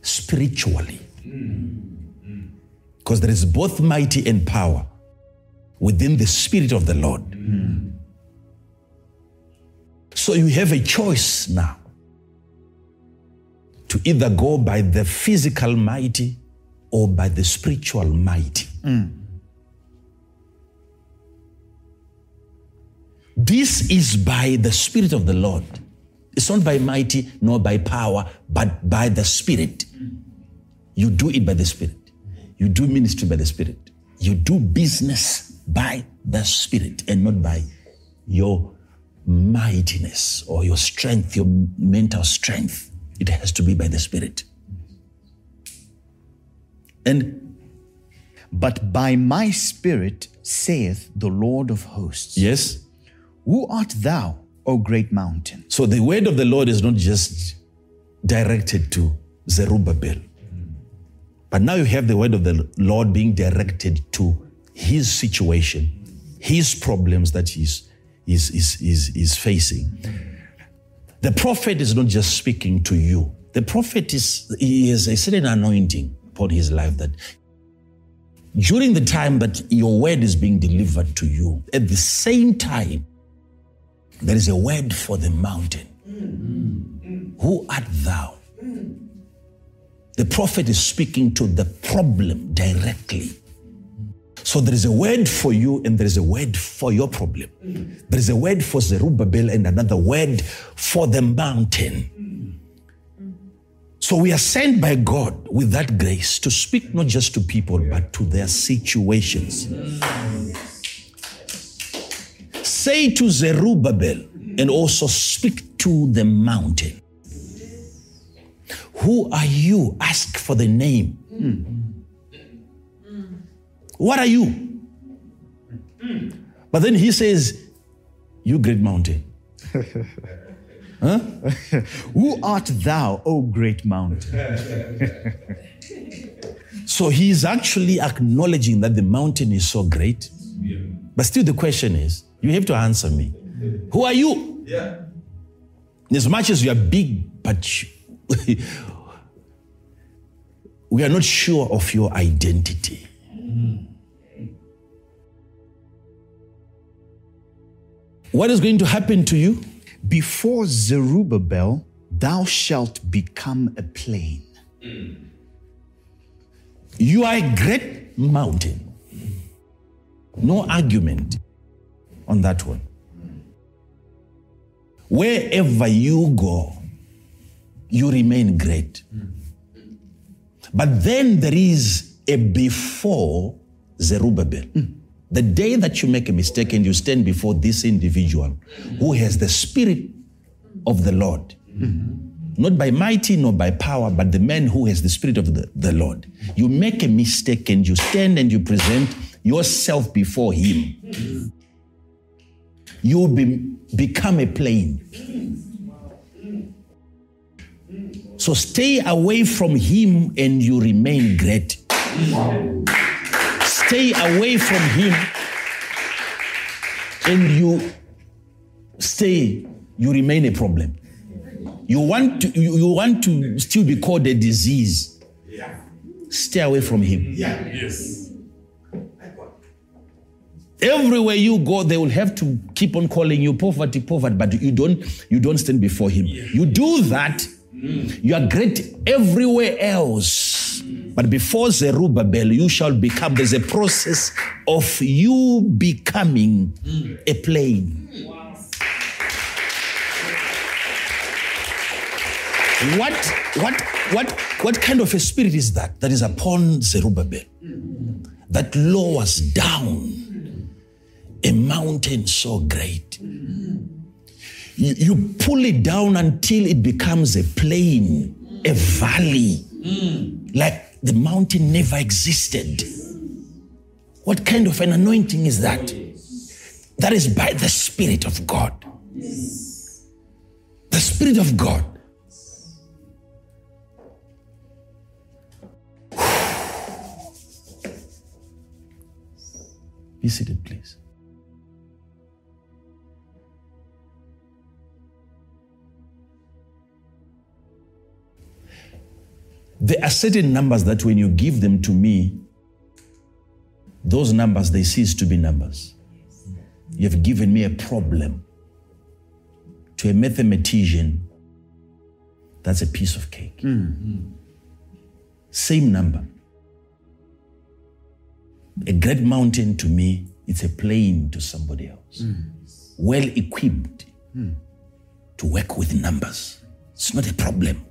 S1: spiritually. Because there is both mighty and power within the Spirit of the Lord. So you have a choice now to either go by the physical mighty or by the spiritual mighty. Hmm. This is by the Spirit of the Lord. It's not by mighty nor by power, but by the Spirit. You do it by the Spirit. You do ministry by the Spirit. You do business by the Spirit and not by your mightiness or your strength, your mental strength. It has to be by the Spirit. And
S3: But by my spirit, saith the Lord of hosts.
S1: yes,
S3: Who art thou, O great mountain?
S1: So the word of the Lord is not just directed to Zerubbabel, but now you have the word of the Lord being directed to his situation, his problems that he's, he's, he's, he's, he's facing. The prophet is not just speaking to you. The prophet is he has a certain anointing upon his life that during the time that your word is being delivered to you, at the same time, there is a word for the mountain. Who art thou? The prophet is speaking to the problem directly. So there is a word for you and there is a word for your problem. There is a word for Zerubbabel and another word for the mountain. So we are sent by God with that grace to speak not just to people but to their situations. Say to Zerubbabel and also speak to the mountain. Who are you? Ask for the name. What are you? Hmm. But then he says, You great mountain.
S3: Who art thou, O great mountain?
S1: So he is actually acknowledging that the mountain is so great. But still, the question is you have to answer me. Who are you?
S2: Yeah.
S1: As much as you are big, but you- we are not sure of your identity. Hmm. What is going to happen to you?
S3: Before Zerubbabel, thou shalt become a plain.
S1: You are a great mountain. No argument on that one. Wherever you go, you remain great. But then there is a before Zerubbabel. Hmm. The day that you make a mistake and you stand before this individual who has the spirit of the Lord, not by mighty nor by power, but the man who has the spirit of the, the Lord. You make a mistake and you stand and you present yourself before him. You be, become a plain. So stay away from him and you remain great. Stay away from him and you stay, you remain a problem. You want to, you, you want to still be called a disease.
S2: Yeah.
S1: Stay away from him.
S2: Yeah. Yes.
S1: Everywhere you go, they will have to keep on calling you poverty, poverty, but you don't you don't stand before him. You do that, Mm. you are great everywhere else. But before Zerubbabel, you shall become. There's a process of you becoming a plain. What what what what kind of a spirit is that that is upon Zerubbabel? That lowers down a mountain so great. You, you pull it down until it becomes a plain, a valley, like the mountain never existed. What kind of an anointing is that? That is by the Spirit of God. The Spirit of God. Be seated, please. There are certain numbers that when you give them to me, those numbers they cease to be numbers. You have given me a problem. To a mathematician, that's a piece of cake. Mm-hmm. Same number. A great mountain to me, it's a plain to somebody else. Mm. Well equipped mm. to work with numbers. It's not a problem.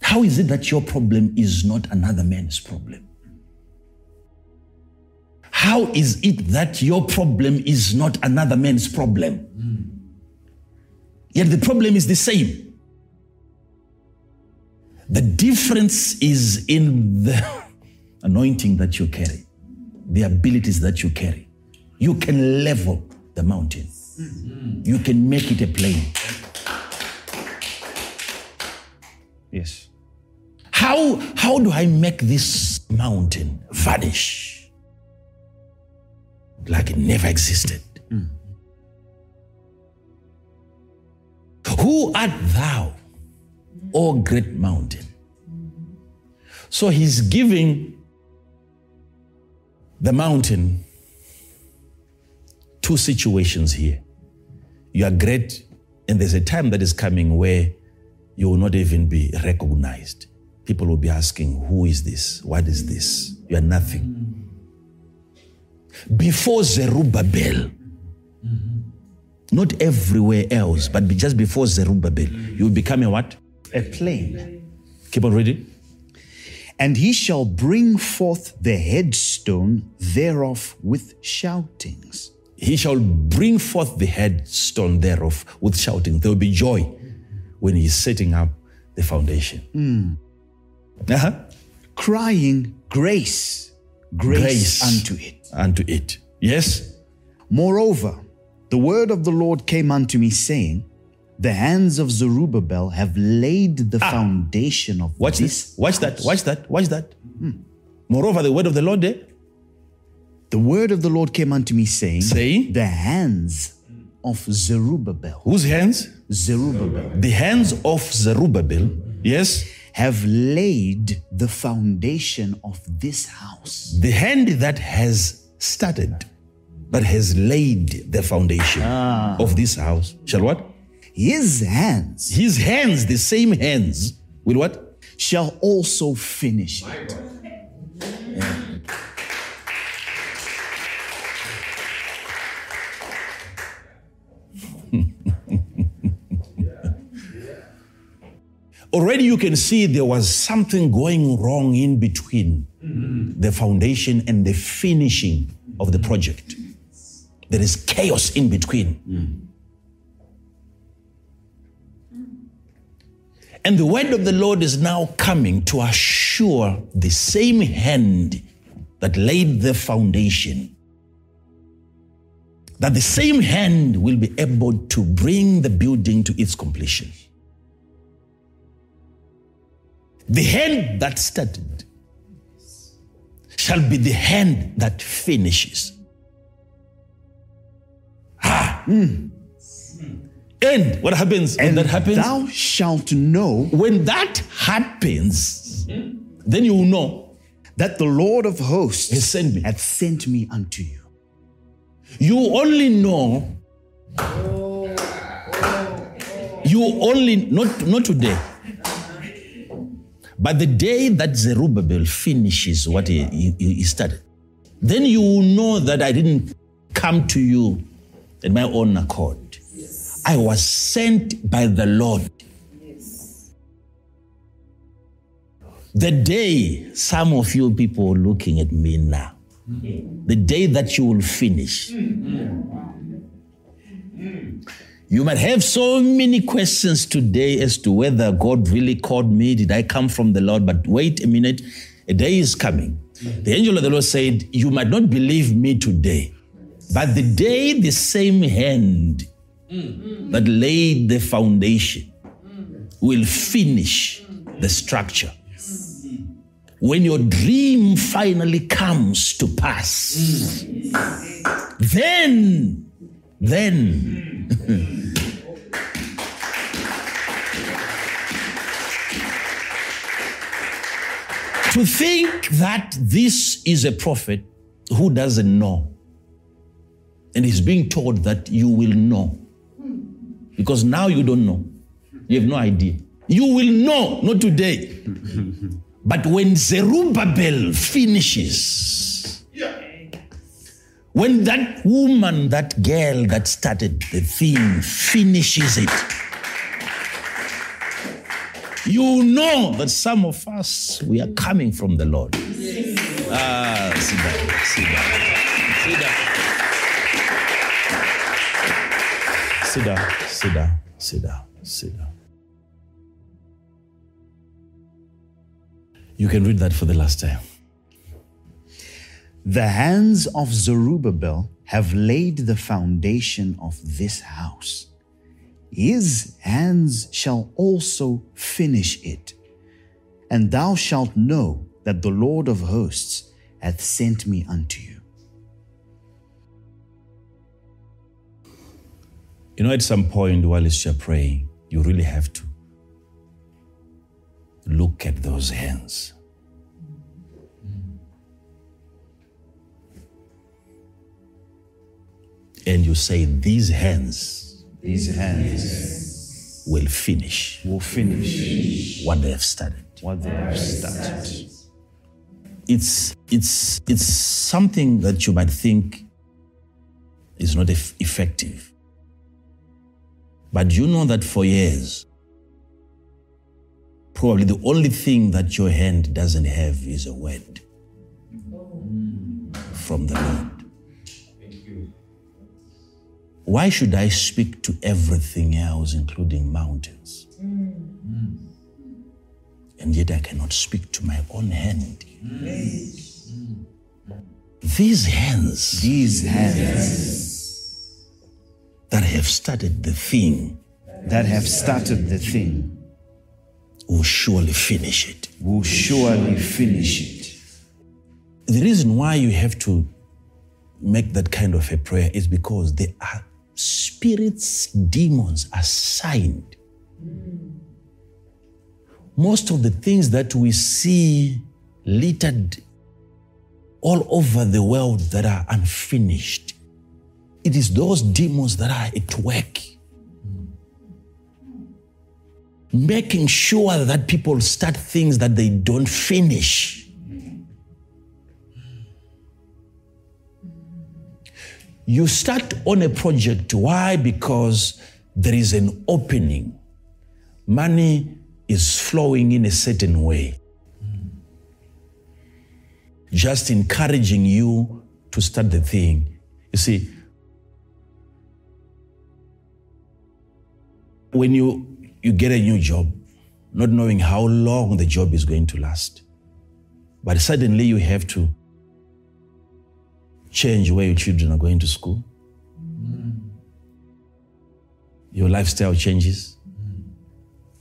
S1: How is it that your problem is not another man's problem? How is it that your problem is not another man's problem? Yet the problem is the same. The difference is in the anointing that you carry, the abilities that you carry. You can level the mountain, you can make it a plain. Yes. How, how do I make this mountain vanish? Like it never existed. Hmm. Who art thou, O great mountain? So he's giving the mountain two situations here. You are great, and there's a time that is coming where you will not even be recognized. People will be asking, Who is this? What is this? You are nothing. Before Zerubbabel, not everywhere else, but just before Zerubbabel, you will become a what?
S3: A plain.
S1: Keep on reading.
S3: And he shall bring forth the headstone thereof with shoutings.
S1: He shall bring forth the headstone thereof with shouting. There will be joy when he's setting up the foundation. Hmm. Uh-huh.
S3: crying grace, grace,
S1: Grace.
S3: unto it.
S1: Unto it. Yes?
S3: Moreover, the word of the Lord came unto me, saying, The hands of Zerubbabel have laid the foundation of
S1: Watch
S3: this.
S1: Watch that. Watch that. Watch that. Moreover, the word of the Lord eh?
S3: The word of the Lord came unto me, saying,
S1: Saying?
S3: The hands of Zerubbabel,
S1: Whose hands?
S3: Zerubbabel,
S1: The hands of Zerubbabel. Yes?
S3: Have laid the foundation of this house.
S1: The hand that has started, but has laid the foundation ah. of this house. Shall what?
S3: His hands
S1: His hands, the same hands, will what?
S3: shall also finish it.
S1: Already you can see there was something going wrong in between the foundation and the finishing of the project. There is chaos in between. And the word of the Lord is now coming to assure the same hand that laid the foundation, that the same hand will be able to bring the building to its completion. The hand that started shall be the hand that finishes. Ah. And what happens when
S3: And
S1: that happens?
S3: thou shalt know
S1: when that happens, then you will know
S3: that the Lord of hosts
S1: has sent me.
S3: hath sent me unto you.
S1: You only know. You only not not today. But the day that Zerubbabel finishes what he, he, he started, then you will know that I didn't come to you in my own accord. I was sent by the Lord. The day some of you people are looking at me now, the day that you will finish. You might have so many questions today as to whether God really called me. Did I come from the Lord? But wait a minute, a day is coming. The angel of the Lord said, You might not believe me today, but the day the same hand that laid the foundation will finish the structure. When your dream finally comes to pass, then, then, to think that this is a prophet who doesn't know and is being told that you will know. Because now you don't know. You have no idea. You will know not today. But when zerubbabel finishes when that woman that girl that started the thing finishes it you know that some of us we are coming from the lord. Ah sit down sit down. Sit down. Sit down sit down sit down you can read that for the last time.
S3: The hands of Zerubbabel have laid the foundation of this house. His hands shall also finish it. And thou shalt know that the Lord of hosts hath sent me unto you.
S1: You know, at some point while you're praying, you really have to look at those hands. And you say, These hands
S3: These hands
S1: will finish
S3: will finish
S1: what they have started.
S3: what they have started.
S1: It's, it's, it's something that you might think is not eff- effective. But you know that for years, probably the only thing that your hand doesn't have is a word from the Lord. Why should I speak to everything else, including mountains? Mm. And yet I cannot speak to my own hand. Mm. Mm. These hands
S3: These hands
S1: that have started the thing
S3: that have started the thing
S1: will surely finish it.
S3: will surely finish it.
S1: The reason why you have to make that kind of a prayer is because there are spirits, demons assigned. Most of the things that we see littered all over the world that are unfinished, it is those demons that are at work. Making sure that people start things that they don't finish. You start on a project. Why? Because there is an opening. Money is flowing in a certain way. Just encouraging you to start the thing. You see, when you, you get a new job, not knowing how long the job is going to last, but suddenly you have to change where your children are going to school. Mm. Your lifestyle changes. Mm.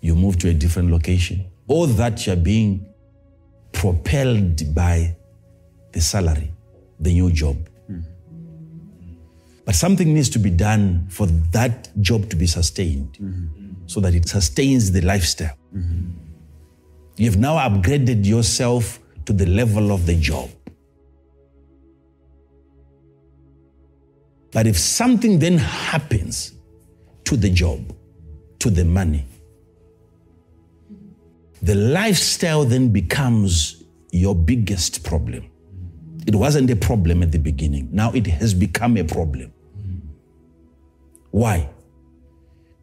S1: You move to a different location. All that you're being propelled by the salary, the new job. Mm. But something needs to be done for that job to be sustained mm-hmm. so that it sustains the lifestyle. Mm-hmm. You've now upgraded yourself to the level of the job. But if something then happens to the job, to the money, the lifestyle then becomes your biggest problem. It wasn't a problem at the beginning. Now it has become a problem. Why?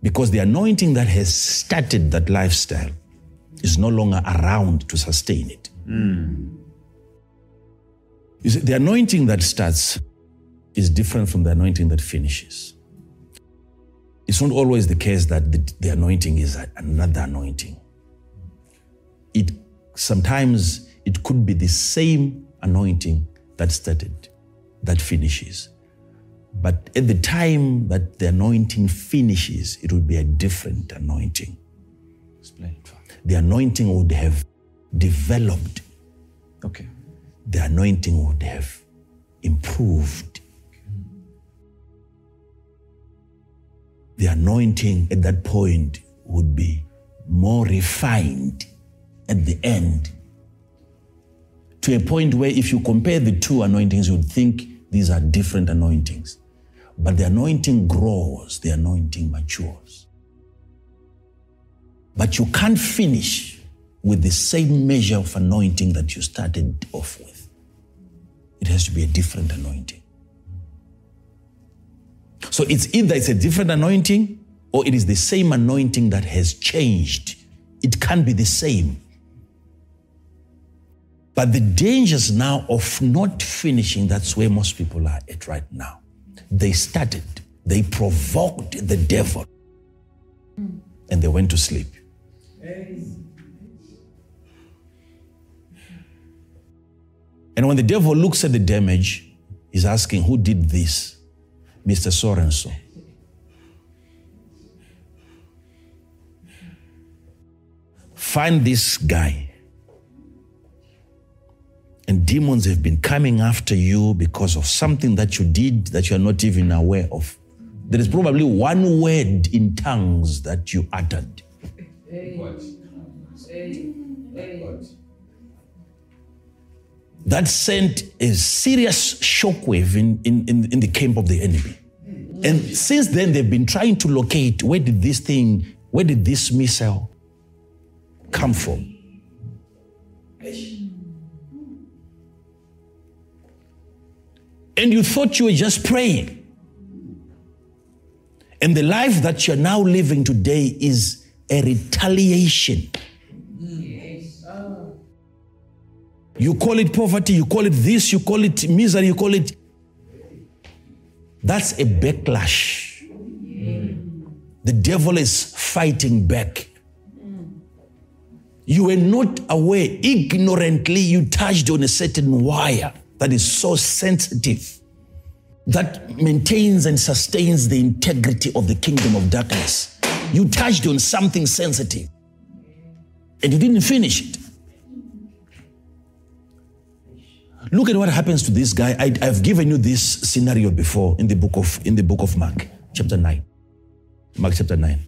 S1: Because the anointing that has started that lifestyle is no longer around to sustain it. Hmm. You see, the anointing that starts is different from the anointing that finishes. It's not always the case that the, the anointing is another anointing. It sometimes it could be the same anointing that started, that finishes. But at the time that the anointing finishes, it would be a different anointing.
S3: Explain it.
S1: The anointing would have developed,
S3: Okay.
S1: the anointing would have improved. The anointing at that point would be more refined at the end to a point where if you compare the two anointings, you'd think these are different anointings. But the anointing grows, the anointing matures. But you can't finish with the same measure of anointing that you started off with. It has to be a different anointing. So it's either it's a different anointing or it is the same anointing that has changed. It can't be the same. But the dangers now of not finishing, that's where most people are at right now. They started, they provoked the devil, and they went to sleep. And when the devil looks at the damage, he's asking, Who did this? Mr. So and so. Find this guy. And demons have been coming after you because of something that you did that you are not even aware of. There is probably one word in tongues that you uttered.
S2: What? What?
S1: That sent a serious shockwave in, in, in, in the camp of the enemy. And since then, they've been trying to locate where did this thing, where did this missile come from? And you thought you were just praying. And the life that you're now living today is a retaliation. You call it poverty, you call it this, you call it misery, you call it. That's a backlash. The devil is fighting back. You were not aware, ignorantly, you touched on a certain wire that is so sensitive that maintains and sustains the integrity of the kingdom of darkness. You touched on something sensitive and you didn't finish it. Look at what happens to this guy. I, have given you this scenario before in the book of in the book of Mark, chapter 9. Mark chapter 9.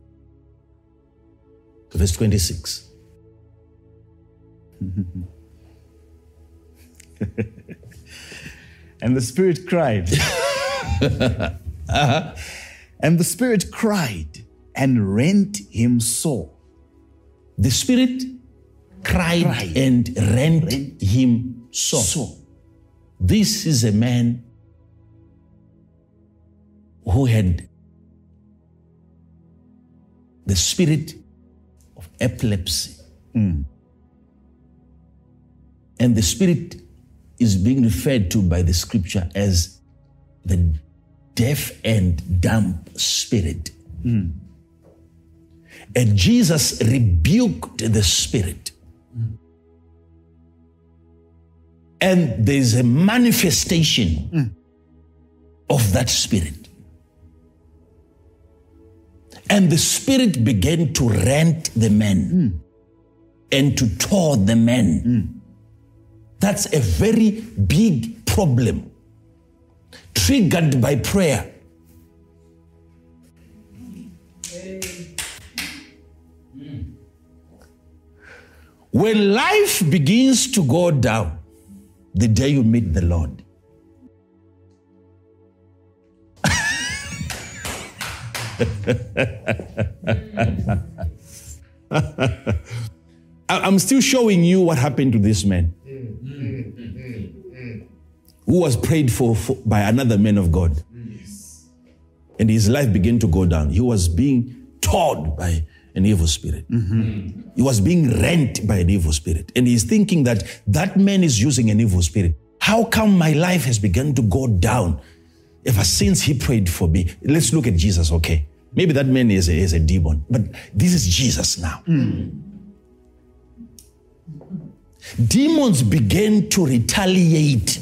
S1: Verse 26.
S3: And the Spirit cried. Uh-huh. And the Spirit cried and rent him sore.
S1: The spirit cried,
S3: Cried.
S1: and rent, him sore.
S3: Sore.
S1: This is a man who had the spirit of epilepsy. Hmm. And the spirit is being referred to by the scripture as the deaf and dumb spirit. Hmm. And Jesus rebuked the spirit. Hmm. And there's a manifestation mm. of that spirit. And the spirit began to rent the men mm. and to tore the men. Mm. That's a very big problem, triggered by prayer. When life begins to go down, the day you meet the Lord, I'm still showing you what happened to this man who was prayed for, for by another man of God. Mm. And his life began to go down. He was being torn by an evil spirit. Mm-hmm. He was being rent by an evil spirit. And he's thinking that that man is using an evil spirit. How come my life has begun to go down ever since he prayed for me? Let's look at Jesus, okay? Maybe that man is a, is a demon, but this is Jesus now. Mm. Demons began to retaliate.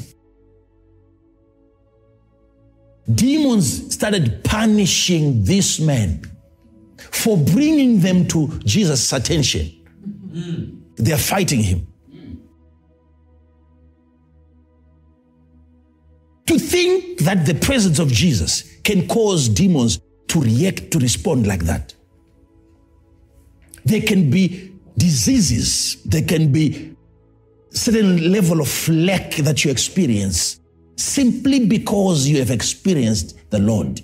S1: Demons started punishing this man for bringing them to Jesus' attention. They are fighting him. To think that the presence of Jesus can cause demons to react, to respond like that. There can be diseases, there can be certain level of lack that you experience simply because you have experienced the Lord.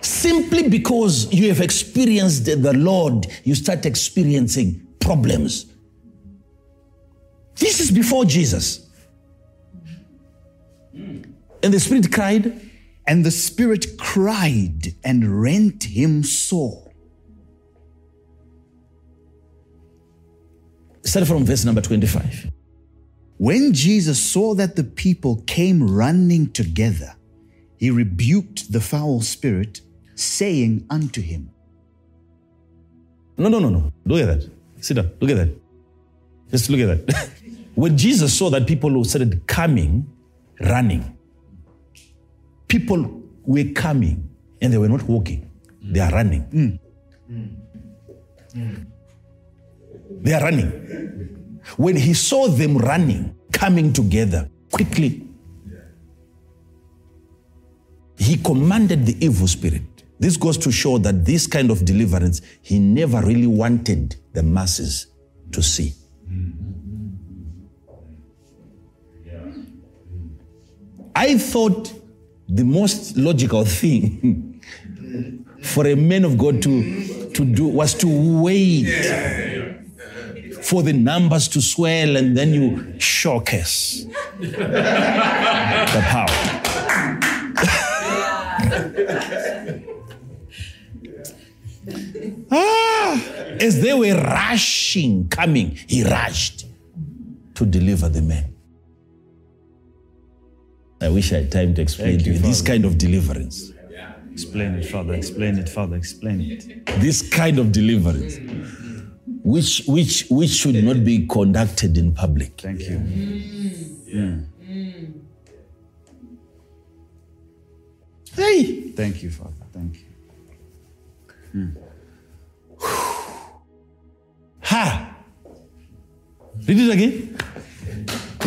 S1: Simply because you have experienced the Lord, you start experiencing problems. This is before Jesus. And the Spirit cried,
S3: And the Spirit cried and rent him sore.
S1: start from verse number 25.
S3: When Jesus saw that the people came running together, he rebuked the foul spirit, saying unto him,
S1: No, no, no, no. Look at that. Sit down. Look at that. Just look at that. when Jesus saw that people started coming, running, people were coming and they were not walking, they are running. Hmm. Hmm. They are running. When he saw them running, coming together quickly, he commanded the evil spirit. This goes to show that this kind of deliverance, he never really wanted the masses to see. I thought the most logical thing for a man of God to, to do was to wait for the numbers to swell and then you showcase the power. As they were rushing, coming, he rushed to deliver the man. I wish I had time to explain
S3: Thank
S1: to
S3: you,
S1: you this kind of deliverance.
S3: Explain it, Father, explain it, Father, explain it.
S1: This kind of deliverance, which which which should not be conducted in public.
S3: Thank you.
S1: Hey,
S3: Thank you, Father. Thank you. Hmm.
S1: Ha! Read it again.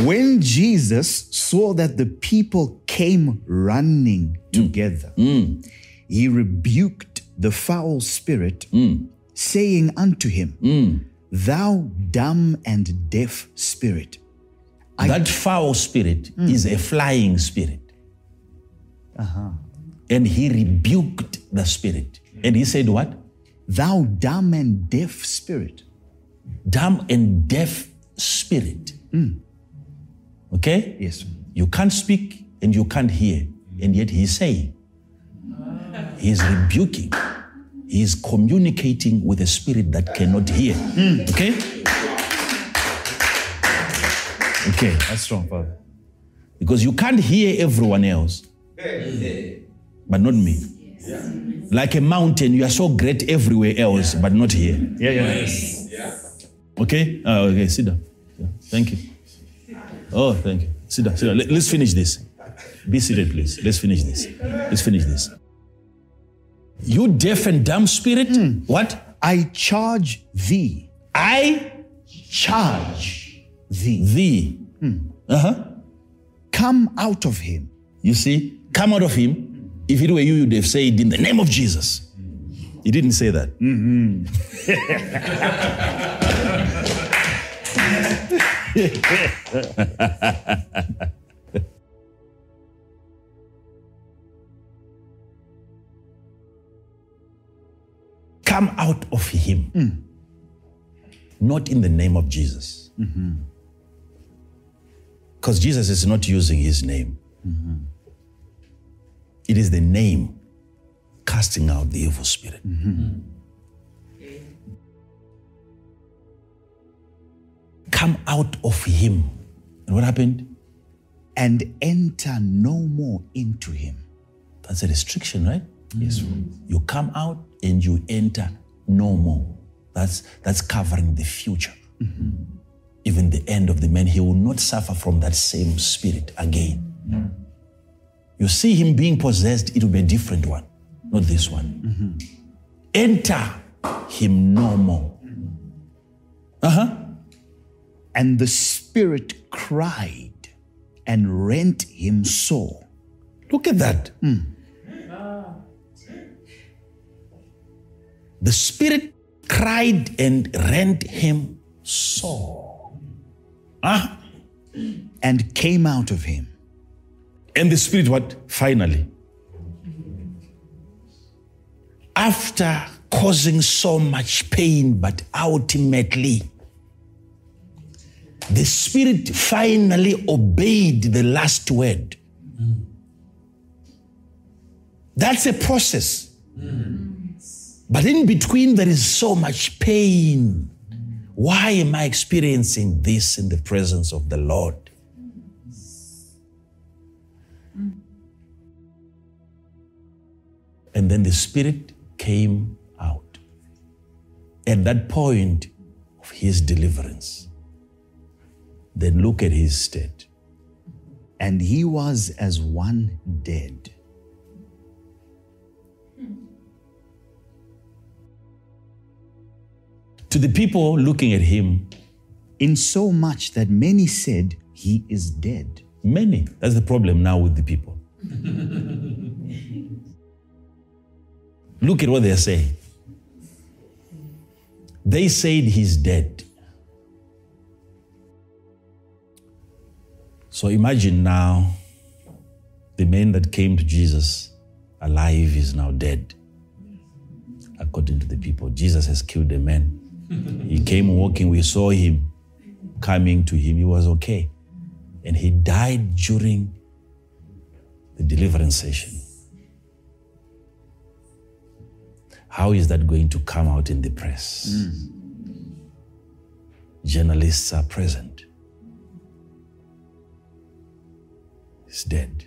S3: When Jesus saw that the people came running mm. together, mm. he rebuked the foul spirit, mm. saying unto him, Thou dumb and deaf spirit,
S1: that foul spirit is a flying spirit. Uh-huh. And he rebuked the spirit. And he said, What?
S3: thou dumb and deaf spirit,
S1: Dumb and deaf spirit. Hmm. Okay?
S3: yes,
S1: You can't speak and you can't hear. And yet he's saying, he's rebuking, he's communicating with a spirit that cannot hear. Hmm. Okay? Okay.
S3: that's strong, Father.
S1: Because you can't hear everyone else, but not me. Like a mountain, you are so great everywhere else, but not here.
S3: Yeah, yeah.
S1: Okay? Uh, okay, sit down. Yeah, Thank you. Oh, thank you. Sit down, sit down. Let, us finish this. Be seated, please. Let's finish this. Let's finish this. You deaf and dumb spirit, what?
S3: I charge thee,
S1: I
S3: charge thee,
S1: thee. Uh huh.
S3: come out of him.
S1: You see, come out of him. If it were you, you'd have said, in the name of Jesus. He didn't say that. Come out of him. Mm. Not in the name of Jesus. Because mm-hmm. Jesus is not using his name. Mm-hmm. It is the name casting out the evil spirit. Mm-hmm. Come out of him. And what happened?
S3: and enter no more into him.
S1: That's a restriction, right? Yes. You come out and you enter no more. That's that's covering the future. Mm-hmm. Even the end of the man, he will not suffer from that same spirit again. You see him being possessed, it will be a different one, not this one. Mm-hmm. Enter him no more. Mm-hmm. Uh-huh.
S3: And the spirit cried and rent him sore.
S1: Look at that. The spirit cried and rent him sore. Ah,
S3: and came out of him.
S1: and the spirit what? Finally. After causing so much pain, but ultimately, the spirit finally obeyed the last word. That's a process. But in between, there is so much pain. Why am I experiencing this in the presence of the Lord? And then the Spirit came out. At that point of his deliverance, then look at his state.
S3: And he was as one dead.
S1: To the people looking at him,
S3: In so much that many said, He is dead.
S1: many, that's the problem now with the people. Look at what they're saying. They said he's dead. So imagine now the man that came to Jesus alive is now dead. According to the people, Jesus has killed a man. He came walking, we saw him coming to him, he was okay. And he died during the deliverance session. How is that going to come out in the press? Mm. Journalists are present. He's dead.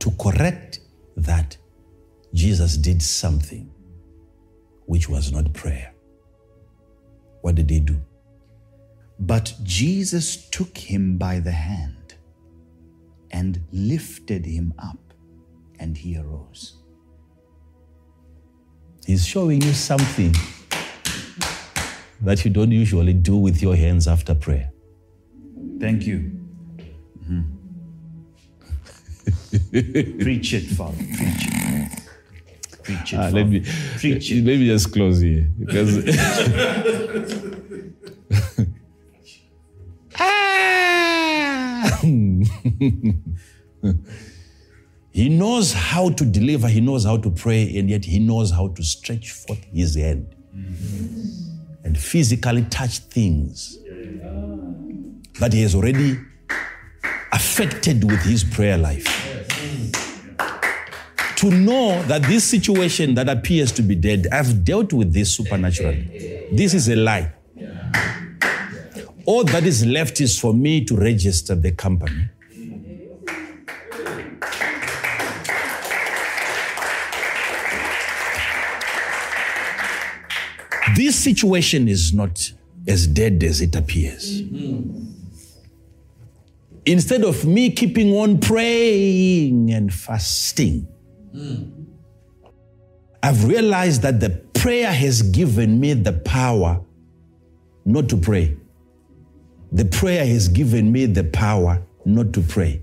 S1: To correct that, Jesus did something which was not prayer. What did he do?
S3: But Jesus took him by the hand and lifted him up, and he arose.
S1: He's showing you something that you don't usually do with your hands after prayer.
S3: Thank you. Preach it, Father. Preach it. Preach it.
S1: Ah, let me
S3: Preach
S1: let me just close here because Ah! he knows how to deliver, he knows how to pray, and yet he knows how to stretch forth his hand and physically touch things that he has already affected with his prayer life to know that this situation that appears to be dead, I've dealt with this supernaturally. This is a lie. All that is left is for me to register the company. This situation is not as dead as it appears. Instead of me keeping on praying and fasting, I've realized that the prayer has given me the power not to pray. The prayer has given me the power not to pray.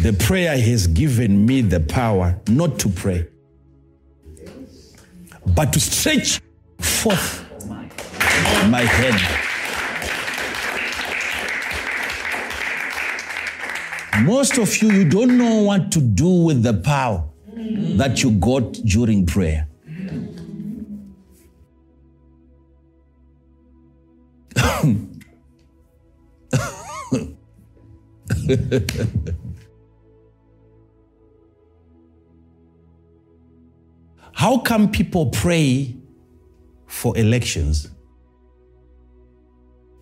S1: The prayer has given me the power not to pray, but to stretch forth my hand. Most of you, you don't know what to do with the power that you got during prayer. How come people pray for elections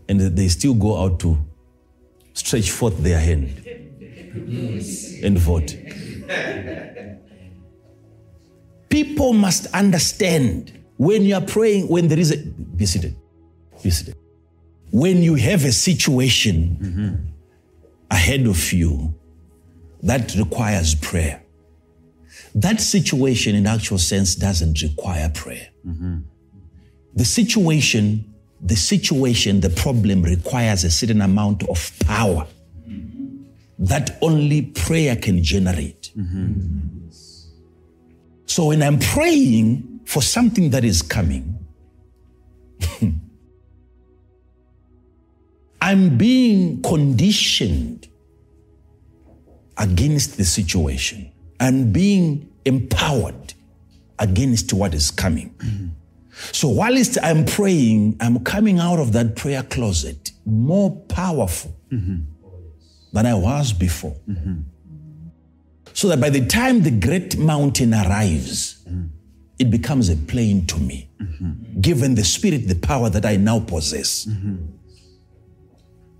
S1: and they still go out to stretch forth their hand and vote? People must understand when you are praying, when there is a. Be seated. Be seated. When you have a situation ahead of you that requires prayer, that situation in actual sense doesn't require prayer. The situation, the situation, the problem requires a certain amount of power that only prayer can generate. So when I'm praying for something that is coming, I'm being conditioned against the situation. I'm being empowered against what is coming. So whilst I'm praying, I'm coming out of that prayer closet more powerful than I was before. So that by the time the great mountain arrives, it becomes a plain to me, given the spirit, the power that I now possess.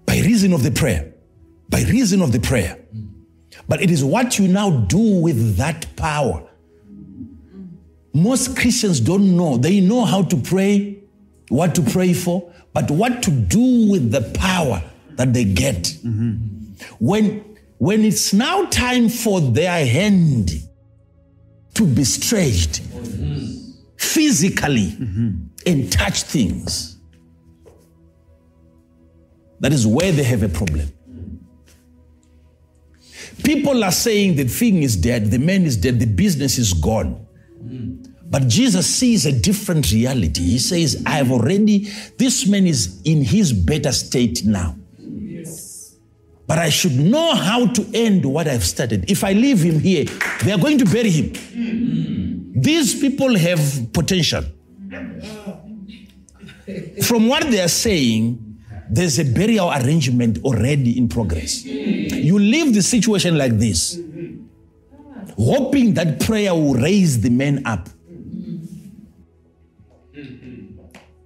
S1: By reason of the prayer, by reason of the prayer. But it is what you now do with that power. Most Christians don't know. They know how to pray, what to pray for, but what to do with the power that they get. When, when it's now time for their hand to be stretched physically and touch things, that is where they have a problem. People are saying the thing is dead, the man is dead, the business is gone. But Jesus sees a different reality. He says, I have already, this man is in his better state now. But I should know how to end what I've started. If I leave him here, they are going to bury him. These people have potential. From what they are saying, there's a burial arrangement already in progress. You leave the situation like this, hoping that prayer will raise the man up.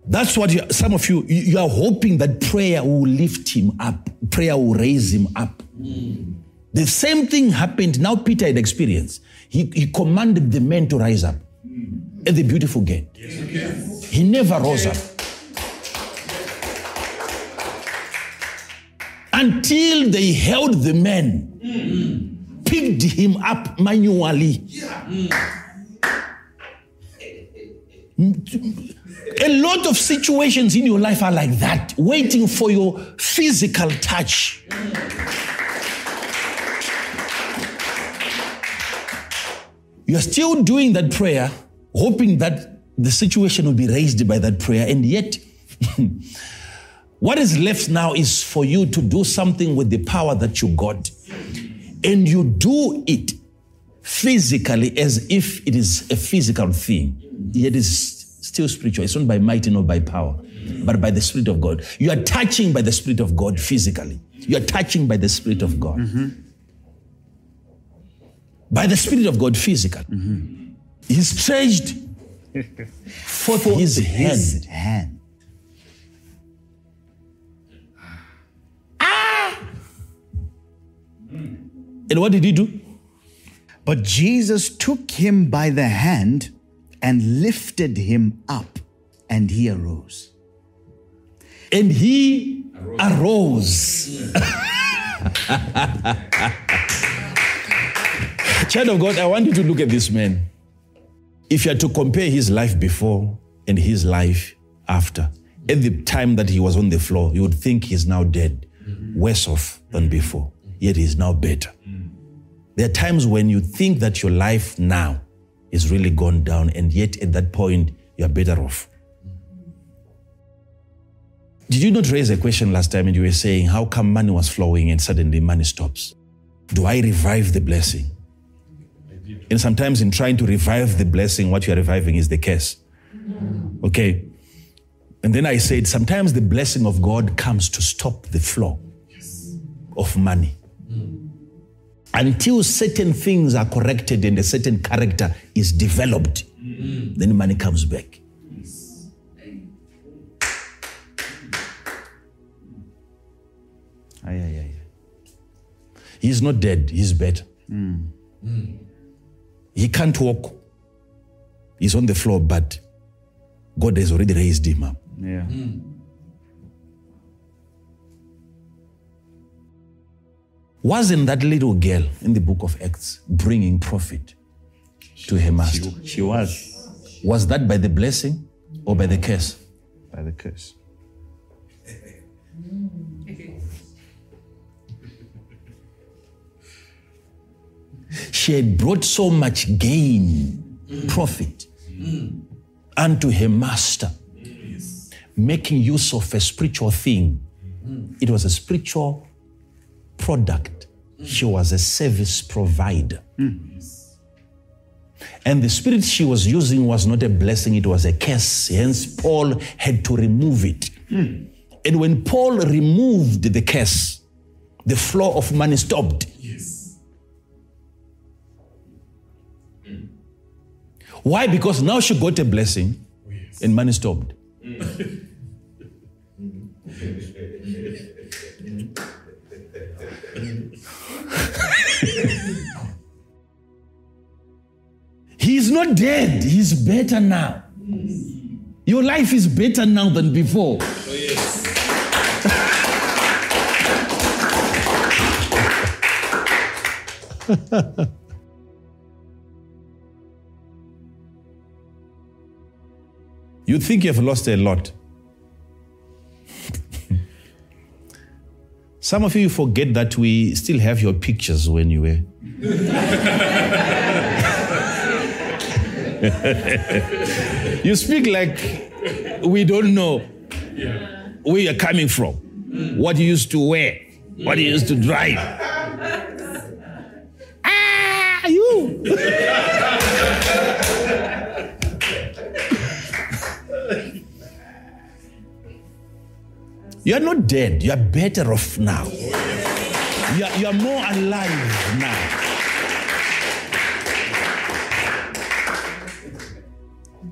S1: That's what you, some of you, you are hoping that prayer will lift him up, prayer will raise him up. The same thing happened. Now Peter had experience. He, he commanded the men to rise up at the beautiful gate. He never rose up. Until they held the man, picked him up manually. A lot of situations in your life are like that, waiting for your physical touch. You're still doing that prayer, hoping that the situation will be raised by that prayer, and yet, what is left now is for you to do something with the power that you got. And you do it physically as if it is a physical thing, yet it's still spiritual. It's not by might nor by power, but by the Spirit of God. You are touching by the Spirit of God physically. You are touching by the Spirit of God. By the Spirit of God physically. He stretched forth his hand.
S3: His hand.
S1: And what did he do?
S3: But Jesus took him by the hand and lifted him up, and he arose.
S1: And he arose. Child of God, I want you to look at this man. If you are to compare his life before and his life after, at the time that he was on the floor, you would think he's now dead, worse off than before. Yet he's now better. There are times when you think that your life now is really gone down, and yet at that point, you're better off. Did you not raise a question last time and you were saying, how come money was flowing and suddenly money stops? do I revive the blessing? And sometimes, in trying to revive the blessing, what you are reviving is the curse. Okay? And then I said, sometimes the blessing of God comes to stop the flow of money. Until certain things are corrected and a certain character is developed, mm-hmm. then money comes back.
S3: Aye, aye, aye.
S1: He's not dead, he's better. Mm. He can't walk. He's on the floor, but God has already raised him up.
S3: Yeah. Mm.
S1: Wasn't that little girl in the book of Acts bringing profit to her master?
S3: She, she was
S1: Was that by the blessing or by the curse?
S3: by the curse.
S1: She had brought so much gain, profit unto her master, making use of a spiritual thing. It was a spiritual product. She was a service provider. And the spirit she was using was not a blessing, it was a curse. Hence, Paul had to remove it. And when Paul removed the curse, the flow of money stopped. Why? Because now she got a blessing and money stopped. Mm. He's not dead, he's better now. Your life is better now than before. Oh, yes. You think you've lost a lot. Some of you forget that we still have your pictures when you were. you speak like we don't know where you're coming from, what you used to wear, what you used to drive. Ah, you! You are not dead. You are better off now. You are, you are more alive now.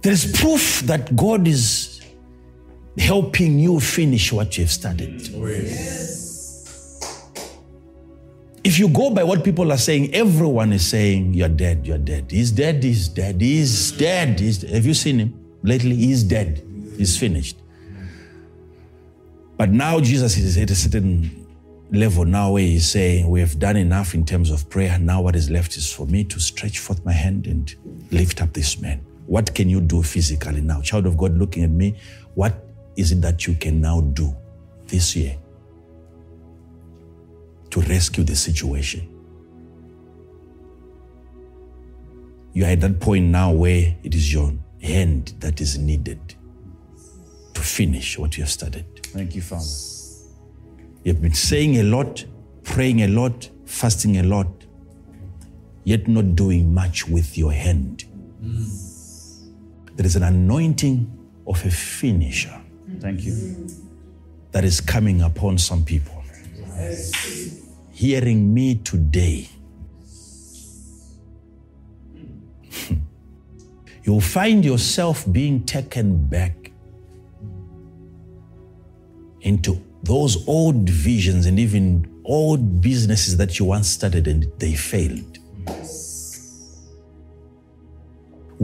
S1: There is proof that God is helping you finish what you have started. If you go by what people are saying, everyone is saying, You're dead, you're dead. He's dead, he's dead, he's dead. He's Have you seen him lately? He's dead, he's finished. But now Jesus is at a certain level now where he's saying, We have done enough in terms of prayer. Now what is left is for me to stretch forth my hand and lift up this man. What can you do physically now? Child of God looking at me, what is it that you can now do this year to rescue the situation? You are at that point now where it is your hand that is needed to finish what you have started.
S3: Thank you, Father.
S1: You've been saying a lot, praying a lot, fasting a lot, yet not doing much with your hand. Mm. There is an anointing of a finisher
S3: Thank you.
S1: that is coming upon some people. Hearing me today, you'll find yourself being taken back into those old visions and even old businesses that you once started and they failed.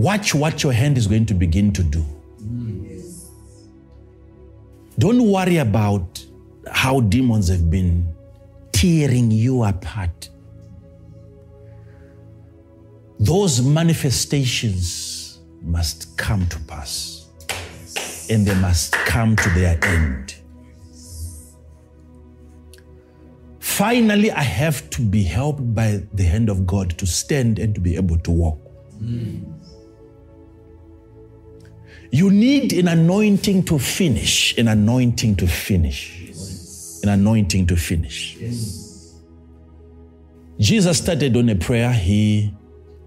S1: Watch what your hand is going to begin to do. Don't worry about how demons have been tearing you apart. Those manifestations must come to pass and they must come to their end. Finally, I have to be helped by the hand of God to stand and to be able to walk. You need an anointing to finish, an anointing to finish, an anointing to finish. Jesus started on a prayer. He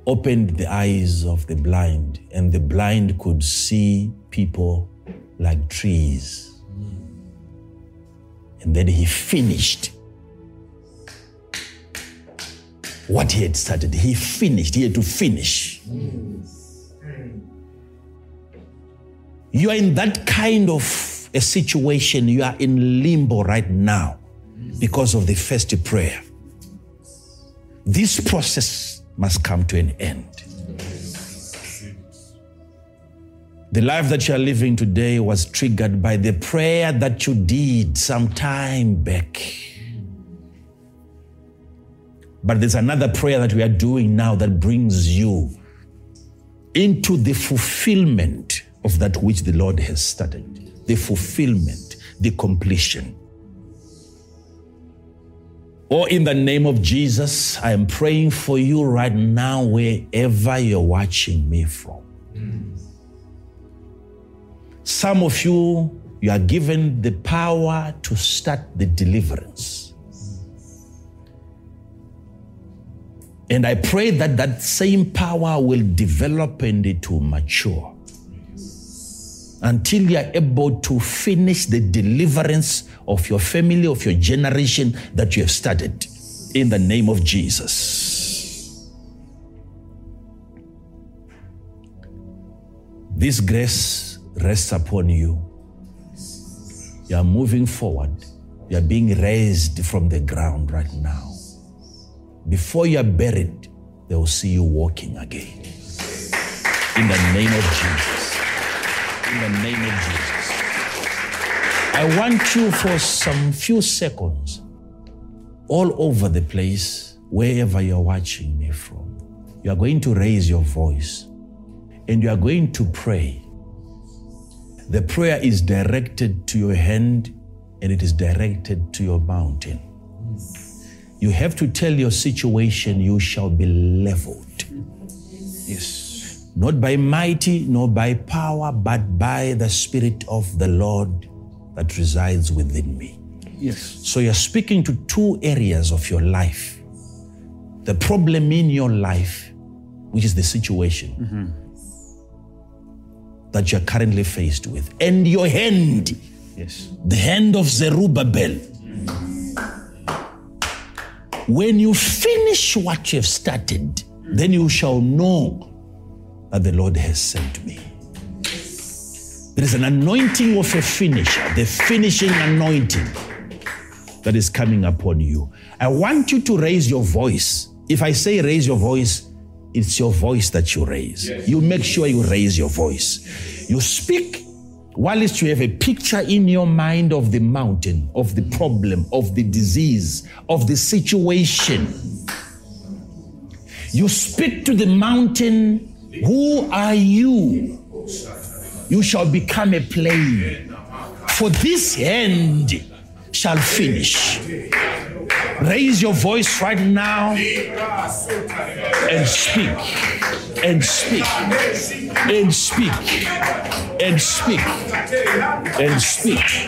S1: opened the eyes of the blind, and the blind could see people like trees. And then he finished what he had started. He finished, he had to finish. You are in that kind of a situation, you are in limbo right now because of the first prayer. This process must come to an end. The life that you are living today was triggered by the prayer that you did some time back. But there's another prayer that we are doing now that brings you into the fulfillment of that which the Lord has started. The fulfillment, the completion. Oh, in the name of Jesus, I am praying for you right now, wherever you're watching me from. Some of you, you are given the power to start the deliverance. And I pray that that same power will develop and it will mature until you are able to finish the deliverance of your family, of your generation that you have started. In the name of Jesus. This grace rests upon you. You are moving forward. You are being raised from the ground right now. Before you are buried, they will see you walking again. In the name of Jesus. In the name of Jesus. I want you for some few seconds, all over the place, wherever you're watching me from, you are going to raise your voice and you are going to pray. The prayer is directed to your hand and it is directed to your mountain. You have to tell your situation, you shall be leveled. Yes. Not by mighty, nor by power, but by the Spirit of the Lord that resides within me.
S3: Yes.
S1: So you're speaking to two areas of your life. The problem in your life, which is the situation mm-hmm. that you're currently faced with, and your hand,
S3: Yes.
S1: the hand of Zerubbabel. When you finish what you have started, then you shall know that the Lord has sent me. There is an anointing of a finisher, the finishing anointing that is coming upon you. I want you to raise your voice. If I say raise your voice, it's your voice that you raise. You make sure you raise your voice. You speak whilst you have a picture in your mind of the mountain, of the problem, of the disease, of the situation. You speak to the mountain, Who are you? You shall become a plain. For this hand shall finish. Raise your voice right now and speak, and speak, and speak, and speak, and speak, and speak,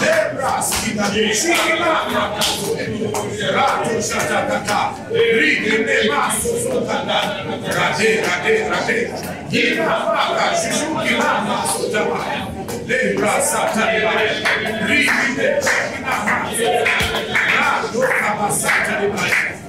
S1: Lebraskina, Shilana,
S2: Rato Shatatata,
S1: Ride Nemaso Sotana, Rade, Rade, Rade, Gina Mala, Shuki Lama Sotama, Lebra Satana, Ride Shilana, Rato Kabasatana,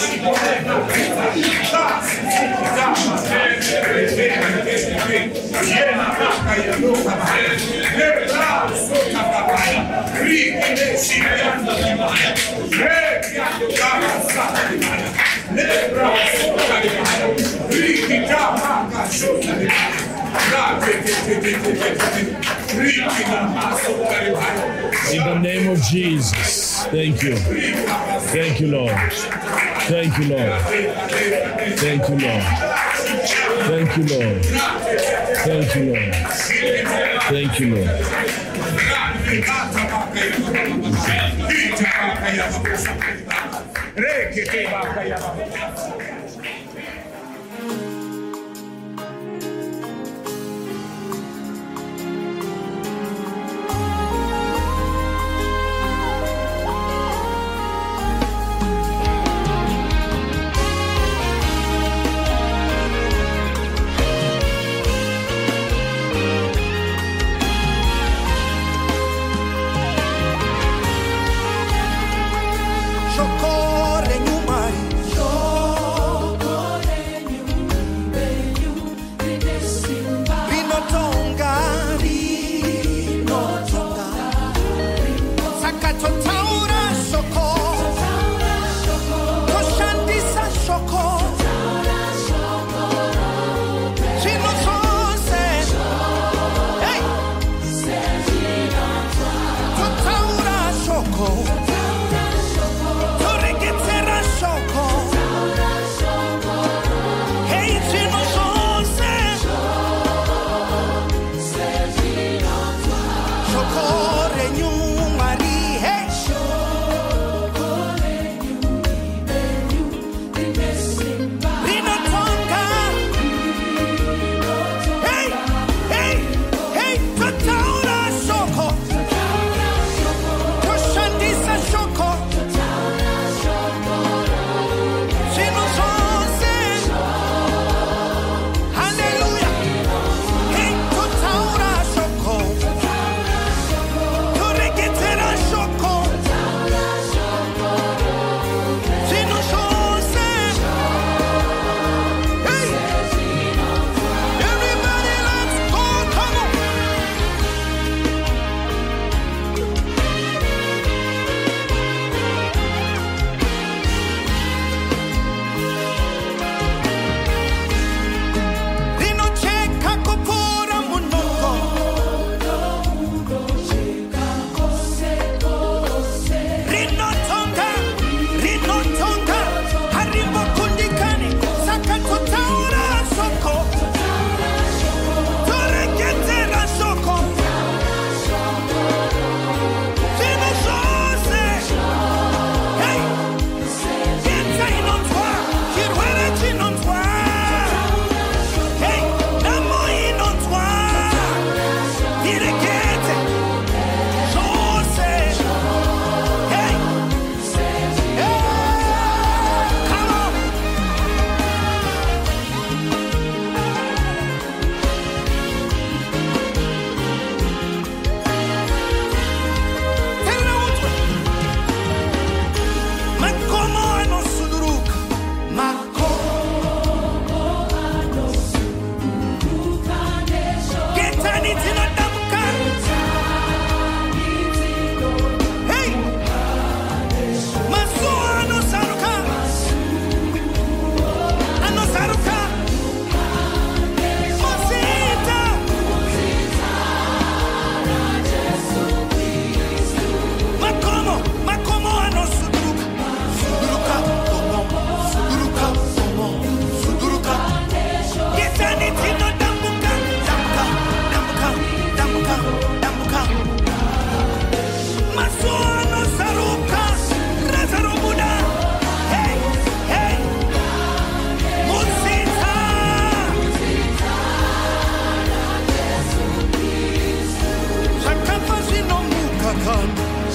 S1: Libra, Libra,
S4: In the name of Jesus. Thank you. Thank you, Lord. Thank you, Lord. Thank you, Lord. Thank you, Lord. Thank you, Lord. Thank you, Lord.
S5: Socorre nyumari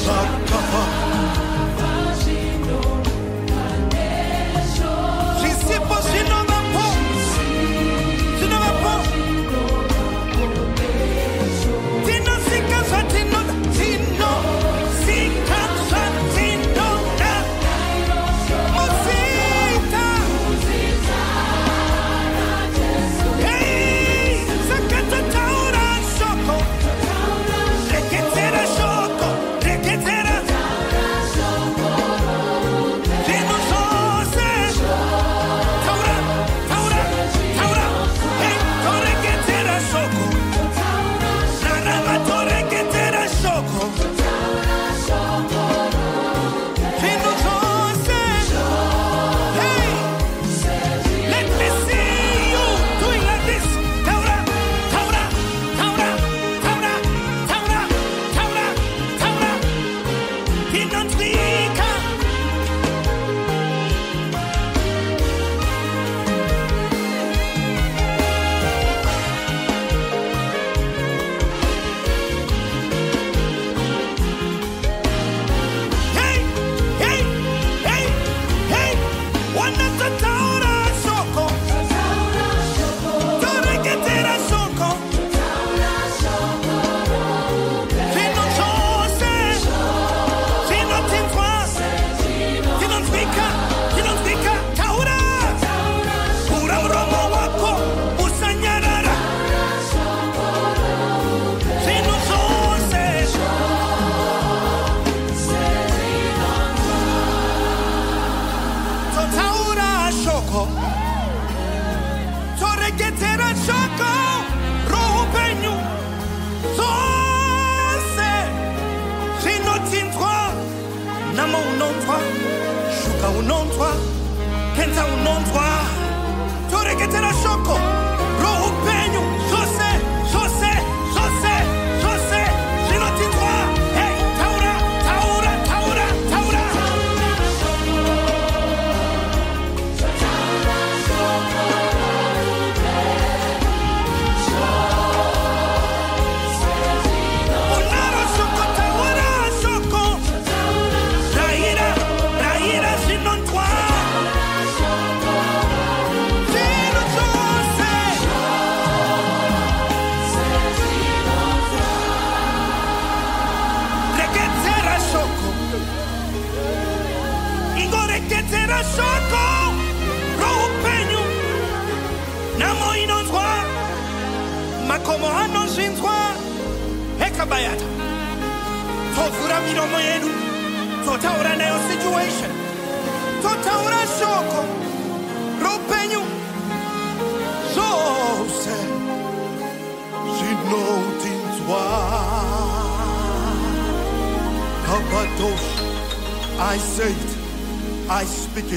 S5: fuck